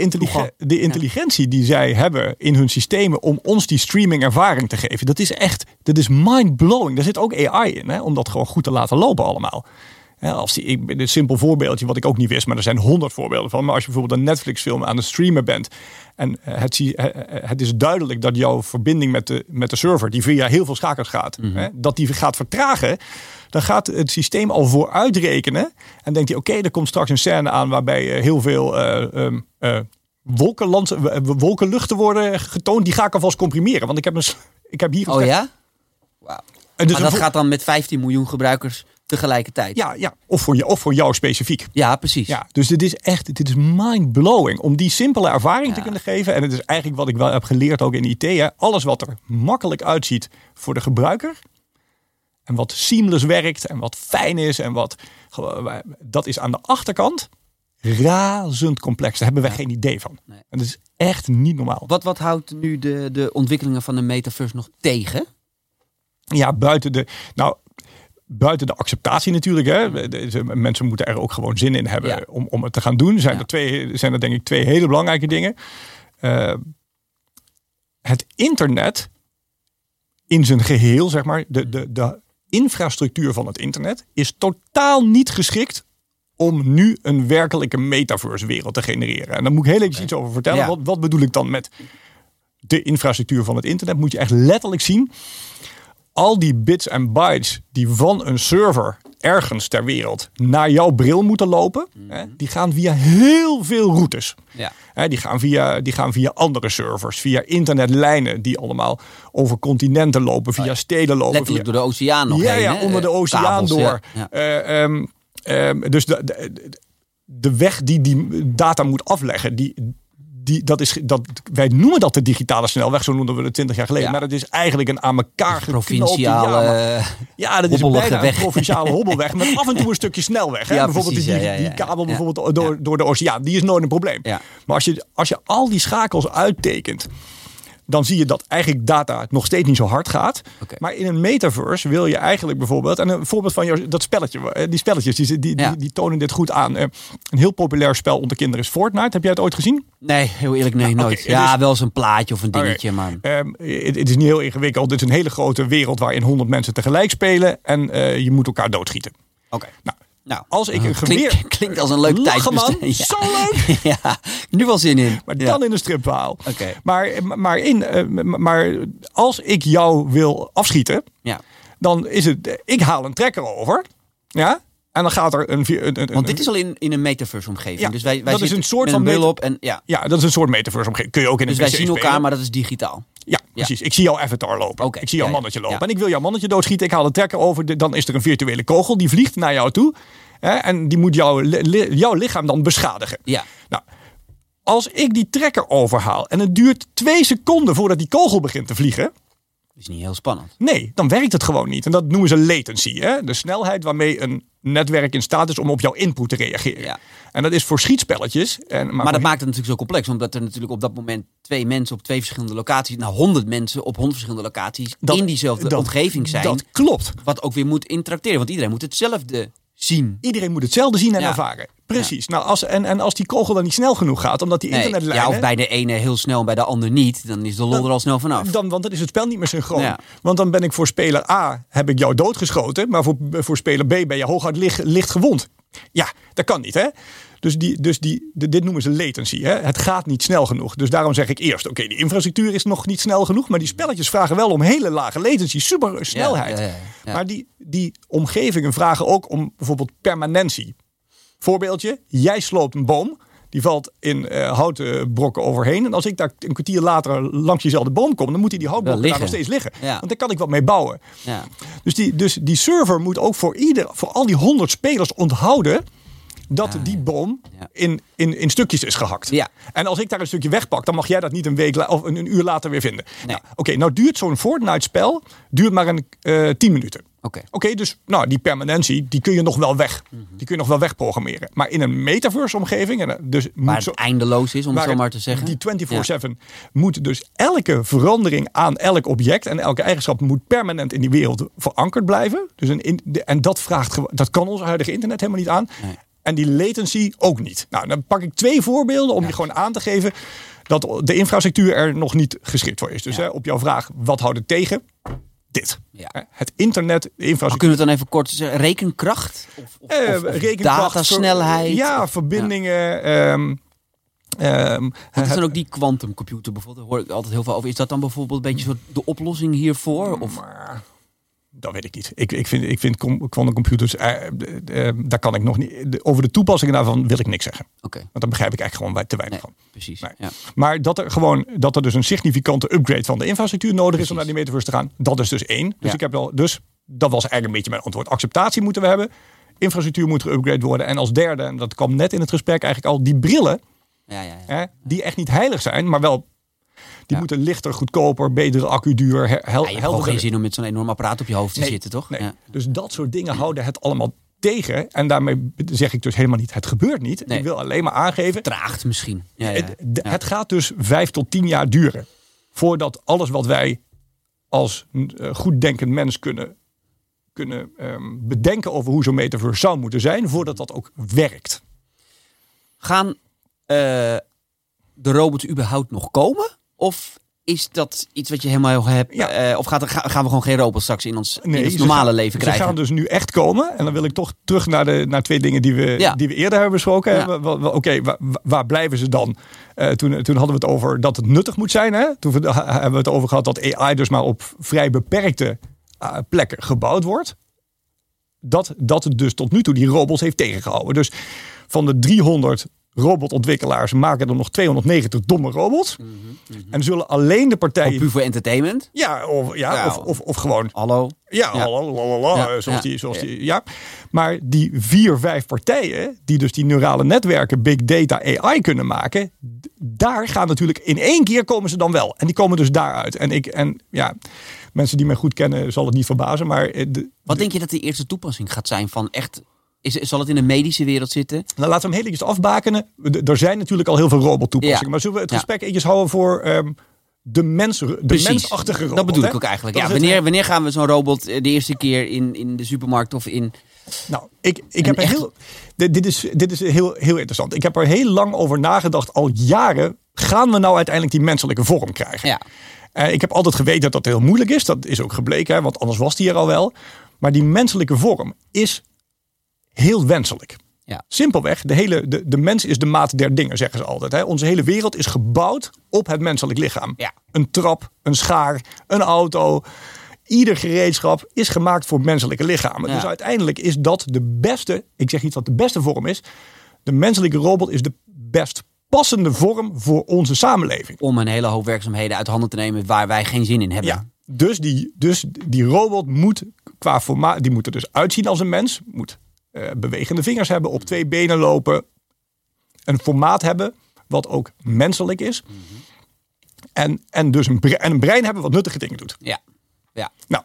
de intelligentie die zij hebben in hun systemen om ons die streaming ervaring te geven, dat is echt, dat is mind-blowing. Daar zit ook AI in, hè, om dat gewoon goed te laten lopen allemaal. Ja, als die, ik, een simpel voorbeeldje wat ik ook niet wist, maar er zijn honderd voorbeelden van. Maar als je bijvoorbeeld een Netflix film aan het streamen bent en eh, het, zie- eh, eh, het is duidelijk dat jouw verbinding met de, met de server, die via heel veel schakels gaat, hè, dat die gaat vertragen, dan gaat het systeem al vooruitrekenen. En denkt hij, oké, er komt straks een scène aan waarbij heel veel eh, ehm, eh, wolkenland, wolkenluchten worden getoond. Die ga ik alvast comprimeren. Want ik heb, een, ik heb hier... Oh ja? Wauw. En dus maar dat gaat dan met 15 miljoen gebruikers tegelijkertijd. Ja, ja. Of, voor je, of voor jou specifiek. Ja, precies. Ja, dus dit is echt, dit is mind-blowing om die simpele ervaring te kunnen geven. En het is eigenlijk wat ik wel heb geleerd ook in IT. Hè. Alles wat er makkelijk uitziet voor de gebruiker. En wat seamless werkt en wat fijn is en wat, dat is aan de achterkant razend complex. Daar hebben wij geen idee van. Nee. En dat is echt niet normaal. Wat, wat houdt nu de, de ontwikkelingen van de metaverse nog tegen? Ja, buiten de. Nou, buiten de acceptatie natuurlijk. Hè. Deze mensen moeten er ook gewoon zin in hebben Ja. om, om het te gaan doen. Zijn, Ja. er twee, zijn er denk ik twee hele belangrijke dingen. Eh, het internet in zijn geheel, zeg maar, de, de, de infrastructuur van het internet is totaal niet geschikt om nu een werkelijke metaverse wereld te genereren. En daar moet ik heel even iets over vertellen. Ja. Wat, wat bedoel ik dan met de infrastructuur van het internet? Moet je echt letterlijk zien al die bits en bytes die van een server ergens ter wereld naar jouw bril moeten lopen, hè, die gaan via heel veel routes. Ja. Hè, die, gaan via, die gaan via andere servers, via internetlijnen die allemaal over continenten lopen, via steden lopen. Letterlijk via, door de oceaan nog ja, heen. ja, onder de Eh, oceaan kabels, door. ja. Eh, ehm, ehm, dus de, de, de weg die die data moet afleggen, die, die, dat is, dat, wij noemen dat de digitale snelweg, zo noemden we het 20 jaar geleden. Ja. Maar dat is eigenlijk een aan elkaar geknoopte... Ja, Provinciale... ja, dat is bijna weg. een provinciale hobbelweg met af en toe een stukje snelweg. Hè? Ja, bijvoorbeeld precies, die, die kabel bijvoorbeeld door, door de oceaan, die is nooit een probleem. Maar als je, als je al die schakels uittekent, dan zie je dat eigenlijk data nog steeds niet zo hard gaat. Maar in een metaverse wil je eigenlijk bijvoorbeeld, en een voorbeeld van jou, dat spelletje, eh, die spelletjes, die, die, Ja. die, die tonen dit goed aan. Eh, Een heel populair spel onder kinderen is Fortnite. Heb jij het ooit gezien? Nee, heel eerlijk, nee, oké, nooit. Ja, is- wel eens een plaatje of een dingetje, maar... Ehm, het, het is niet heel ingewikkeld. Het is een hele grote wereld waarin 100 mensen tegelijk spelen en eh, je moet elkaar doodschieten. Oké. Nou, Nou, als ik een geweer... klinkt als een leuk tijdbestek. Zo leuk! Ja. nu wel zin in. Maar Ja. dan in een stripverhaal. Oké. Maar, maar, in, eh, maar als ik jou wil afschieten, Ja. dan is het... Ik haal een trekker over. Ja? En dan gaat er een... vi- een, een Want dit is al in, in een metaverse omgeving. Ja, dus wij, wij dat is een soort van een op en ja. Ja, dat is een soort metaverse omgeving. Kun je ook in Dus een wij PC zien elkaar, maar dat is digitaal. Ja, precies. Ik zie jouw avatar lopen. Ik zie jouw ja, mannetje lopen. En ik wil jouw mannetje doodschieten. Ik haal een trekker over. De- Dan is er een virtuele kogel. Die vliegt naar jou toe. Hè, en die moet jouw, li- jouw lichaam dan beschadigen. Ja. Nou, als ik die trekker overhaal en het duurt twee seconden voordat die kogel begint te vliegen. Is niet heel spannend. Nee, dan werkt het gewoon niet. En dat noemen ze latency. Hè? De snelheid waarmee een netwerk in staat is om op jouw input te reageren. Ja. En dat is voor schietspelletjes. En, maar, Maar dat maakt het natuurlijk zo complex. Omdat er natuurlijk op dat moment twee mensen op twee verschillende locaties... nou, honderd mensen op honderd verschillende locaties... dat- in diezelfde dat- omgeving zijn. Dat klopt. Wat ook weer moet interacteren. Want iedereen moet hetzelfde zien. Iedereen moet hetzelfde zien en Ja. ervaren. Precies. Nou, als, en, en als die kogel dan niet snel genoeg gaat, omdat die Nee, internetlijnen... ja, of bij de ene heel snel en bij de ander niet. Dan is de lol er al snel vanaf. Dan, want dan is het spel niet meer synchroon. Ja. Want dan ben ik voor speler A heb ik jou doodgeschoten, maar voor, voor speler B ben je hooguit licht, licht gewond. Ja, dat kan niet, hè? Dus, die, dus die, dit noemen ze latency. Hè? Het gaat niet snel genoeg. Dus daarom zeg ik eerst: oké, die infrastructuur is nog niet snel genoeg. Maar die spelletjes vragen wel om hele lage latency, super snelheid. ja, ja, ja. Maar die, die omgevingen vragen ook om bijvoorbeeld permanentie. Voorbeeldje: jij sloopt een boom. Die valt in eh, houten brokken overheen. En als ik daar een kwartier later langs diezelfde boom kom, dan moet die houtbrokken daar nog steeds liggen. Ja. Want daar kan ik wat mee bouwen. Ja. Dus die, dus die server moet ook voor, ieder, voor al die honderd spelers onthouden dat die boom Ja. in, in, in stukjes is gehakt. Ja. En als ik daar een stukje wegpak, dan mag jij dat niet een week of een, een uur later weer vinden. Nee. Nou, Oké, nou duurt zo'n Fortnite-spel duurt maar een eh 10 minuten. Oké. Oké, dus nou, die permanentie, die kun je nog wel weg. Mhm. Die kun je nog wel wegprogrammeren. Maar in een metaverse-omgeving, en eh, dus Waar moet het zo, eindeloos is, om het zo het- maar te zeggen. Die 24-7 moet dus elke verandering aan elk object en elke eigenschap moet permanent in die wereld verankerd blijven. Dus een in, de- en dat vraagt dat kan ons huidige internet helemaal niet aan. Nee. En die latency ook niet. Nou, dan pak ik twee voorbeelden om je gewoon aan te geven dat de infrastructuur er nog niet geschikt voor is. Dus Ja. hè, op jouw vraag, wat houdt het tegen? Dit. Ja. Het internet, de Maar infrastructuur. kunnen we het dan even kort zeggen? Rekenkracht? Of, of, Eh, of- of rekenkracht, datasnelheid? ver- Ja, verbindingen. ehm, ehm, is dan ook die quantumcomputer bijvoorbeeld? Daar hoor ik altijd heel veel over. Is dat dan bijvoorbeeld een beetje soort de oplossing hiervoor? Of, Maar dat weet ik niet. Ik, ik vind, ik vind com- quantumcomputers, eh, daar kan ik nog niet. Over de toepassingen daarvan wil ik niks zeggen. Oké, Want daar begrijp ik eigenlijk gewoon te weinig nee, van. precies. Nee. Ja. Maar dat er gewoon dat er dus een significante upgrade van de infrastructuur nodig is om naar die metaverse te gaan, dat is dus één. Dus Ja. ik heb wel, dus dat was eigenlijk een beetje mijn antwoord. Acceptatie moeten we hebben. Infrastructuur moet geüpgrade worden. En als derde, en dat kwam net in het gesprek eigenlijk al, die brillen, Ja, ja, ja. hè, die echt niet heilig zijn, maar wel. Die Ja. moeten lichter, goedkoper, betere accuduur, he- hel, Ja, je hebt geen zin om met zo'n enorm apparaat op je hoofd te Nee, zitten, toch? Nee. Ja. Dus dat soort dingen houden het allemaal tegen. En daarmee zeg ik dus helemaal niet, het gebeurt niet. Nee. Ik wil alleen maar aangeven, Traagt misschien. Ja, ja. het, het gaat dus vijf tot tien jaar duren. Voordat alles wat wij als uh, goed denkend mens kunnen, kunnen ehm, bedenken over hoe zo'n metaverse zou moeten zijn, voordat dat ook werkt. Gaan eh, de robots überhaupt nog komen? Of is dat iets wat je helemaal hebt? Ja. eh, of gaat er, ga- gaan we gewoon geen robots straks in ons, in ons ze normale gaan- leven krijgen? Ze gaan dus nu echt komen. En dan wil ik toch terug naar, de, naar twee dingen die we, Ja. die we eerder hebben besproken. Ja. Oké, wa- wa- waar blijven ze dan? Eh, toen, toen hadden we het over dat het nuttig moet zijn. Hè? Toen we- hebben we het over gehad dat AI dus maar op vrij beperkte eh, plekken gebouwd wordt, dat, dat het dus tot nu toe die robots heeft tegengehouden. Dus van de 300 robotontwikkelaars maken er nog 290 domme robots. En zullen alleen de partijen... Puur voor entertainment. Ja, of, ja, Ja. of, of, of gewoon Hallo. ja, Ja. hallo, lalala, Ja, zoals die, zoals die, ja. Maar die vier, vijf partijen die dus die neurale netwerken, big data, AI kunnen maken, daar gaan natuurlijk in één keer komen ze dan wel. En die komen dus daaruit. En ik, en ja, mensen die mij goed kennen, zal het niet verbazen, maar eh, de, Wat denk je dat de eerste toepassing gaat zijn van echt... Is, zal het in de medische wereld zitten? nou, laten we hem heel eventjes afbakenen. Er zijn natuurlijk al heel veel robottoepassingen, Ja. maar zullen we het gesprek eventjes houden voor ehm, de, mens, de Precies. mensachtige robot? Dat bedoel hè? ik ook eigenlijk. Ja, wanneer, wanneer gaan we zo'n robot eh, de eerste keer in, in de supermarkt of in... Nou, ik, ik heb echt- heel. Dit, dit is, dit is heel, heel interessant. Ik heb er heel lang over nagedacht, al jaren. Gaan we nou uiteindelijk die menselijke vorm krijgen? Ja, Eh, ik heb altijd geweten dat dat heel moeilijk is. Dat is ook gebleken, hè, want anders was die er al wel. Maar die menselijke vorm is heel wenselijk. Ja. Simpelweg, de, hele, de, de mens is de maat der dingen, zeggen ze altijd. Hè. Onze hele wereld is gebouwd op het menselijk lichaam. Ja. Een trap, een schaar, een auto. Ieder gereedschap is gemaakt voor menselijke lichamen. Ja. Dus uiteindelijk is dat de beste, ik zeg niet wat de beste vorm is. De menselijke robot is de best passende vorm voor onze samenleving. om een hele hoop werkzaamheden uit handen te nemen waar wij geen zin in hebben. Ja, dus die, dus die robot moet qua formaat, die moet er dus uitzien als een mens. Moet bewegende vingers hebben, op twee benen lopen. Een formaat hebben wat ook menselijk is. En, en dus een, bre- en een brein hebben wat nuttige dingen doet. Ja. ja. Nou,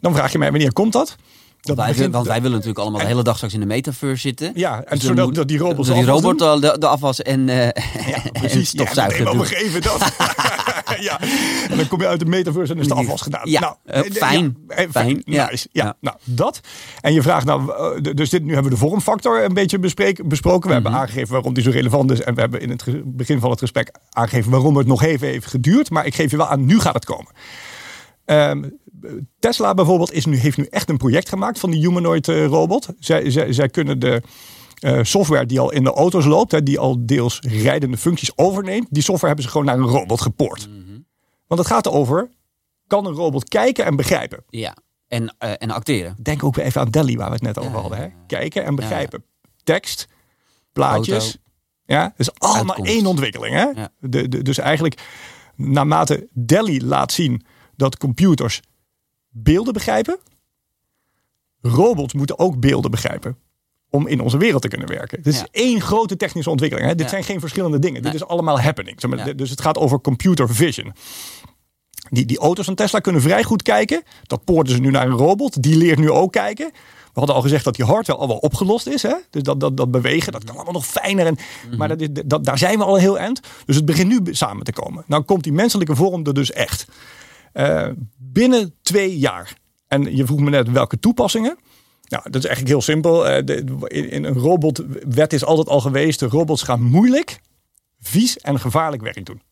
dan vraag je mij wanneer komt dat? Dat Wij, begint- want wij willen natuurlijk allemaal de hele dag straks in de metaverse zitten. Ja, en Dus zodat moet- die robots dat die robot de, de afwas en, eh Ja, en stofzuiger Ja, geven dat. ja. En dan kom je uit de metaverse en is de afwas gedaan. Ja, nou, eh, eh, fijn. Ja, Fijn, ja. Nice. Ja. Nou dat. En je vraagt nou, dus dit, nu hebben we de vormfactor een beetje bespreek, besproken. We Mhm. hebben aangegeven waarom die zo relevant is. En we hebben in het begin van het gesprek aangegeven waarom het nog even heeft geduurd. Maar ik geef je wel aan, nu gaat het komen. Ehm, Tesla bijvoorbeeld is nu, heeft nu echt een project gemaakt van die humanoid eh, robot. Zij, zij, zij kunnen de eh, software die al in de auto's loopt, hè, die al deels rijdende functies overneemt, die software hebben ze gewoon naar een robot gepoord. Want het gaat erover, kan een robot kijken en begrijpen? Ja. En, eh, en acteren. Denk ook weer even aan Delhi, waar we het net over Ja, hadden. Hè? Kijken en begrijpen. Tekst, plaatjes. Foto. Ja, het is allemaal Uitkomst. één ontwikkeling. Hè? Ja. De, de, dus eigenlijk, naarmate Delhi laat zien dat computers beelden begrijpen, robots moeten ook beelden begrijpen. Om in onze wereld te kunnen werken. Dit Ja. is één grote technische ontwikkeling. Hè? Dit Ja. zijn geen verschillende dingen. Dit is allemaal happening. Zeg maar, Ja. Dus het gaat over computer vision. Die, die auto's van Tesla kunnen vrij goed kijken. Dat poorten ze nu naar een robot. Die leert nu ook kijken. We hadden al gezegd dat die hardware al wel opgelost is. Hè? Dus dat, dat, dat bewegen, dat kan allemaal nog fijner. En, Maar dat is, dat, daar zijn we al heel eind. Dus het begint nu samen te komen. Nou komt die menselijke vorm er dus echt. Eh, binnen twee jaar. En je vroeg me net welke toepassingen. Nou, dat is eigenlijk heel simpel. Eh, de, in, in een robotwet is altijd al geweest. De robots gaan moeilijk, vies en gevaarlijk werk doen.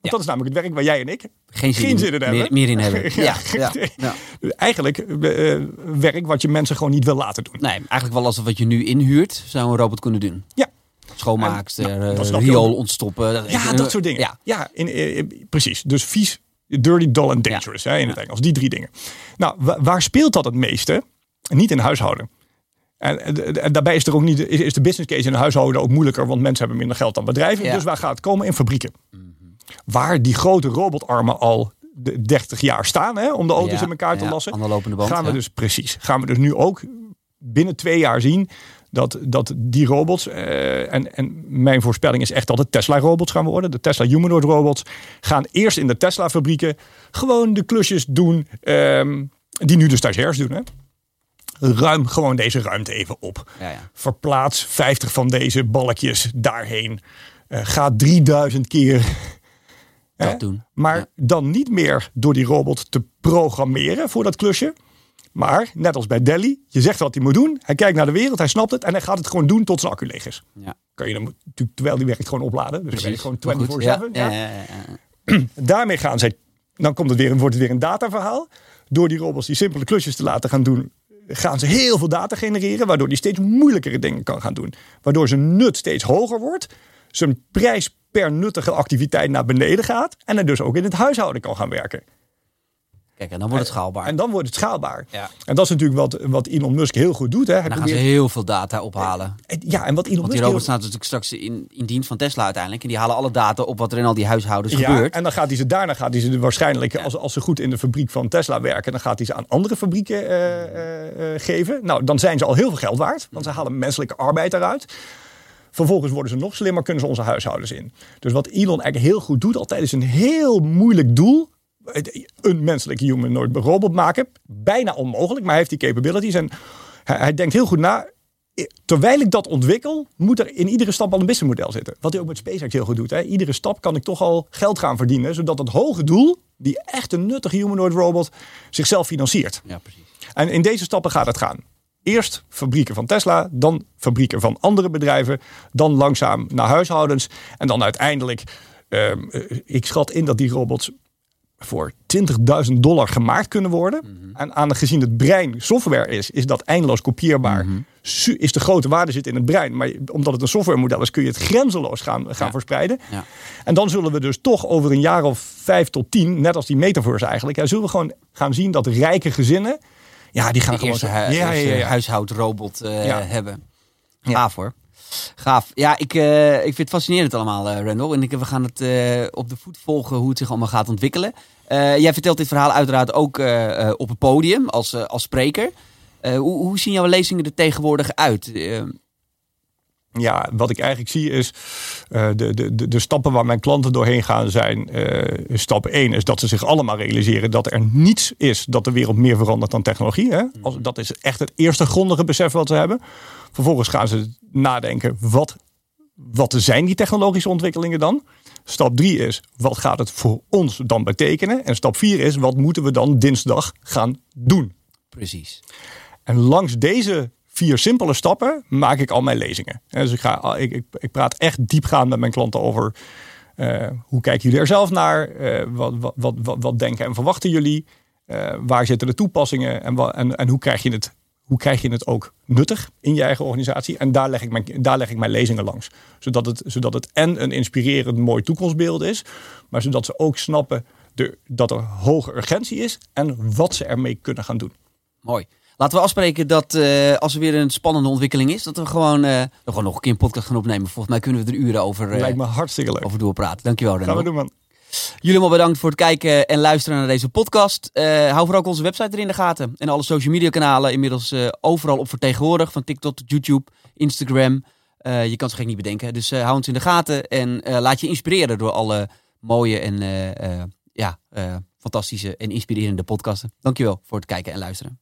Want dat is namelijk het werk waar jij en ik Geen zin, geen in, zin in hebben. Meer, meer in hebben. Ja, Ja. Dus Eigenlijk eh, werk wat je mensen gewoon niet wil laten doen. Nee, eigenlijk wel als wat je nu inhuurt, zou een robot kunnen doen. Ja. Schoonmaakster, riool ontstoppen. Ja, dat soort dingen. Ja. Ja, in, precies. Dus vies, dirty, dull en dangerous hè, in het Engels. Die drie dingen. Nou, wa- waar speelt dat het meeste? Niet in huishouden. En, en, en daarbij is, er ook niet, is de business case in huishouden ook moeilijker, want mensen hebben minder geld dan bedrijven. Ja. Dus waar gaat het komen? In fabrieken. Waar die grote robotarmen al de 30 jaar staan hè, om de auto's Ja, in elkaar te ja, lassen. aan de lopende band, gaan we ja. dus precies. Gaan we dus nu ook binnen twee jaar zien dat, dat die robots, eh, en, en mijn voorspelling is echt dat het Tesla-robots gaan worden. De Tesla Humanoid robots gaan eerst in de Tesla-fabrieken gewoon de klusjes doen ehm, die nu de stagiairs doen. Hè? Ruim gewoon deze ruimte even op. Ja, ja. Verplaats 50 van deze balkjes daarheen. Eh, ga 3000 keer. Dat Hè? doen. Maar Ja. dan niet meer door die robot te programmeren voor dat klusje. Maar net als bij Delhi, je zegt wat hij moet doen. Hij kijkt naar de wereld, hij snapt het en hij gaat het gewoon doen tot zijn accu leeg is. Ja. Kan je dan natuurlijk terwijl die werkt gewoon opladen. Dus dan ben je gewoon 24/7. Ja. Daarmee gaan zij, dan komt het weer, wordt het weer een dataverhaal. Door die robots die simpele klusjes te laten gaan doen, gaan ze heel veel data genereren. Waardoor die steeds moeilijkere dingen kan gaan doen. Waardoor zijn nut steeds hoger wordt. Zijn prijs per nuttige activiteit naar beneden gaat. En er dus ook in het huishouden kan gaan werken. Kijk, en dan wordt het schaalbaar. En dan wordt het schaalbaar. Ja. En dat is natuurlijk wat, wat Elon Musk heel goed doet. Hè. Hij En dan gaan ze heel veel data ophalen. ja, en wat Elon Want die Musk robot heel- staat natuurlijk straks in, in dienst van Tesla uiteindelijk. En die halen alle data op wat er in al die huishoudens Ja, gebeurt. en dan gaat hij ze daarna gaat hij ze waarschijnlijk, als, als ze goed in de fabriek van Tesla werken, dan gaat hij ze aan andere fabrieken eh, eh, eh, geven. Nou, dan zijn ze al heel veel geld waard, want ze halen menselijke arbeid eruit. Vervolgens worden ze nog slimmer, kunnen ze onze huishoudens in. Dus wat Elon eigenlijk heel goed doet, altijd is een heel moeilijk doel. Een menselijke humanoid robot maken. Bijna onmogelijk, maar hij heeft die capabilities. En hij, hij denkt heel goed na. Terwijl ik dat ontwikkel, moet er in iedere stap al een businessmodel zitten. Wat hij ook met SpaceX heel goed doet. Hè. Iedere stap kan ik toch al geld gaan verdienen. Zodat het hoge doel, die echt een nuttige humanoid robot, zichzelf financiert. Ja, precies. En in deze stappen gaat het gaan. Eerst fabrieken van Tesla, dan fabrieken van andere bedrijven, dan langzaam naar huishoudens en dan uiteindelijk, ehm, eh, ik schat in dat die robots voor 20.000 dollar gemaakt kunnen worden. En aangezien het brein software is, is dat eindeloos kopieerbaar. Su- Is de grote waarde zit in het brein. Maar omdat het een softwaremodel is, kun je het grenzeloos gaan, gaan Ja. verspreiden. Ja. En dan zullen we dus toch over een jaar of vijf tot tien, net als die metaverse eigenlijk, ja, zullen we gewoon gaan zien dat rijke gezinnen, ja, die gaan De gewoon hu- ja, ja. huishoudrobot eh, hebben. Ja. Gaaf hoor. Gaaf. Ja, ik, eh, ik vind het fascinerend allemaal, eh Randall. En ik, we gaan het eh, op de voet volgen hoe het zich allemaal gaat ontwikkelen. Jij vertelt dit verhaal uiteraard ook op een podium als, als spreker. Hoe, hoe zien jouw lezingen er tegenwoordig uit? Ja, wat ik eigenlijk zie is eh, de, de, de, stappen waar mijn klanten doorheen gaan zijn. eh, stap 1 is dat ze zich allemaal realiseren dat er niets is dat de wereld meer verandert dan technologie. Hè? Als, dat is echt het eerste grondige besef wat ze hebben. Vervolgens gaan ze nadenken, wat, wat zijn die technologische ontwikkelingen dan? Stap 3 is, wat gaat het voor ons dan betekenen? En stap 4 is, wat moeten we dan dinsdag gaan doen? precies. En langs deze vier simpele stappen maak ik al mijn lezingen. En dus ik, ga, ik, ik, ik praat echt diepgaand met mijn klanten over eh, hoe kijken jullie er zelf naar? Eh, wat, wat, wat, wat, denken en verwachten jullie? Eh, waar zitten de toepassingen? En, en, en hoe, krijg je het, hoe krijg je het ook nuttig in je eigen organisatie? En daar leg ik mijn, daar leg ik mijn lezingen langs. Zodat het, zodat het en een inspirerend mooi toekomstbeeld is, maar zodat ze ook snappen de, dat er hoge urgentie is en wat ze ermee kunnen gaan doen. Mooi. Laten we afspreken dat eh, als er weer een spannende ontwikkeling is, dat we gewoon, eh, gewoon nog een keer een podcast gaan opnemen. Volgens mij kunnen we er uren over, eh, Lijkt me hartstikke leuk. over doorpraten. Dankjewel, Gaan Randall. we doen, man. Jullie allemaal bedankt voor het kijken en luisteren naar deze podcast. Eh, hou vooral ook onze website er in de gaten. En alle social media kanalen inmiddels eh, overal op vertegenwoordigd. Van TikTok tot YouTube, Instagram. Eh, je kan het gek niet bedenken. Dus eh, hou ons in de gaten en eh, laat je inspireren door alle mooie en eh, eh, ja, eh, fantastische en inspirerende podcasten. Dankjewel voor het kijken en luisteren.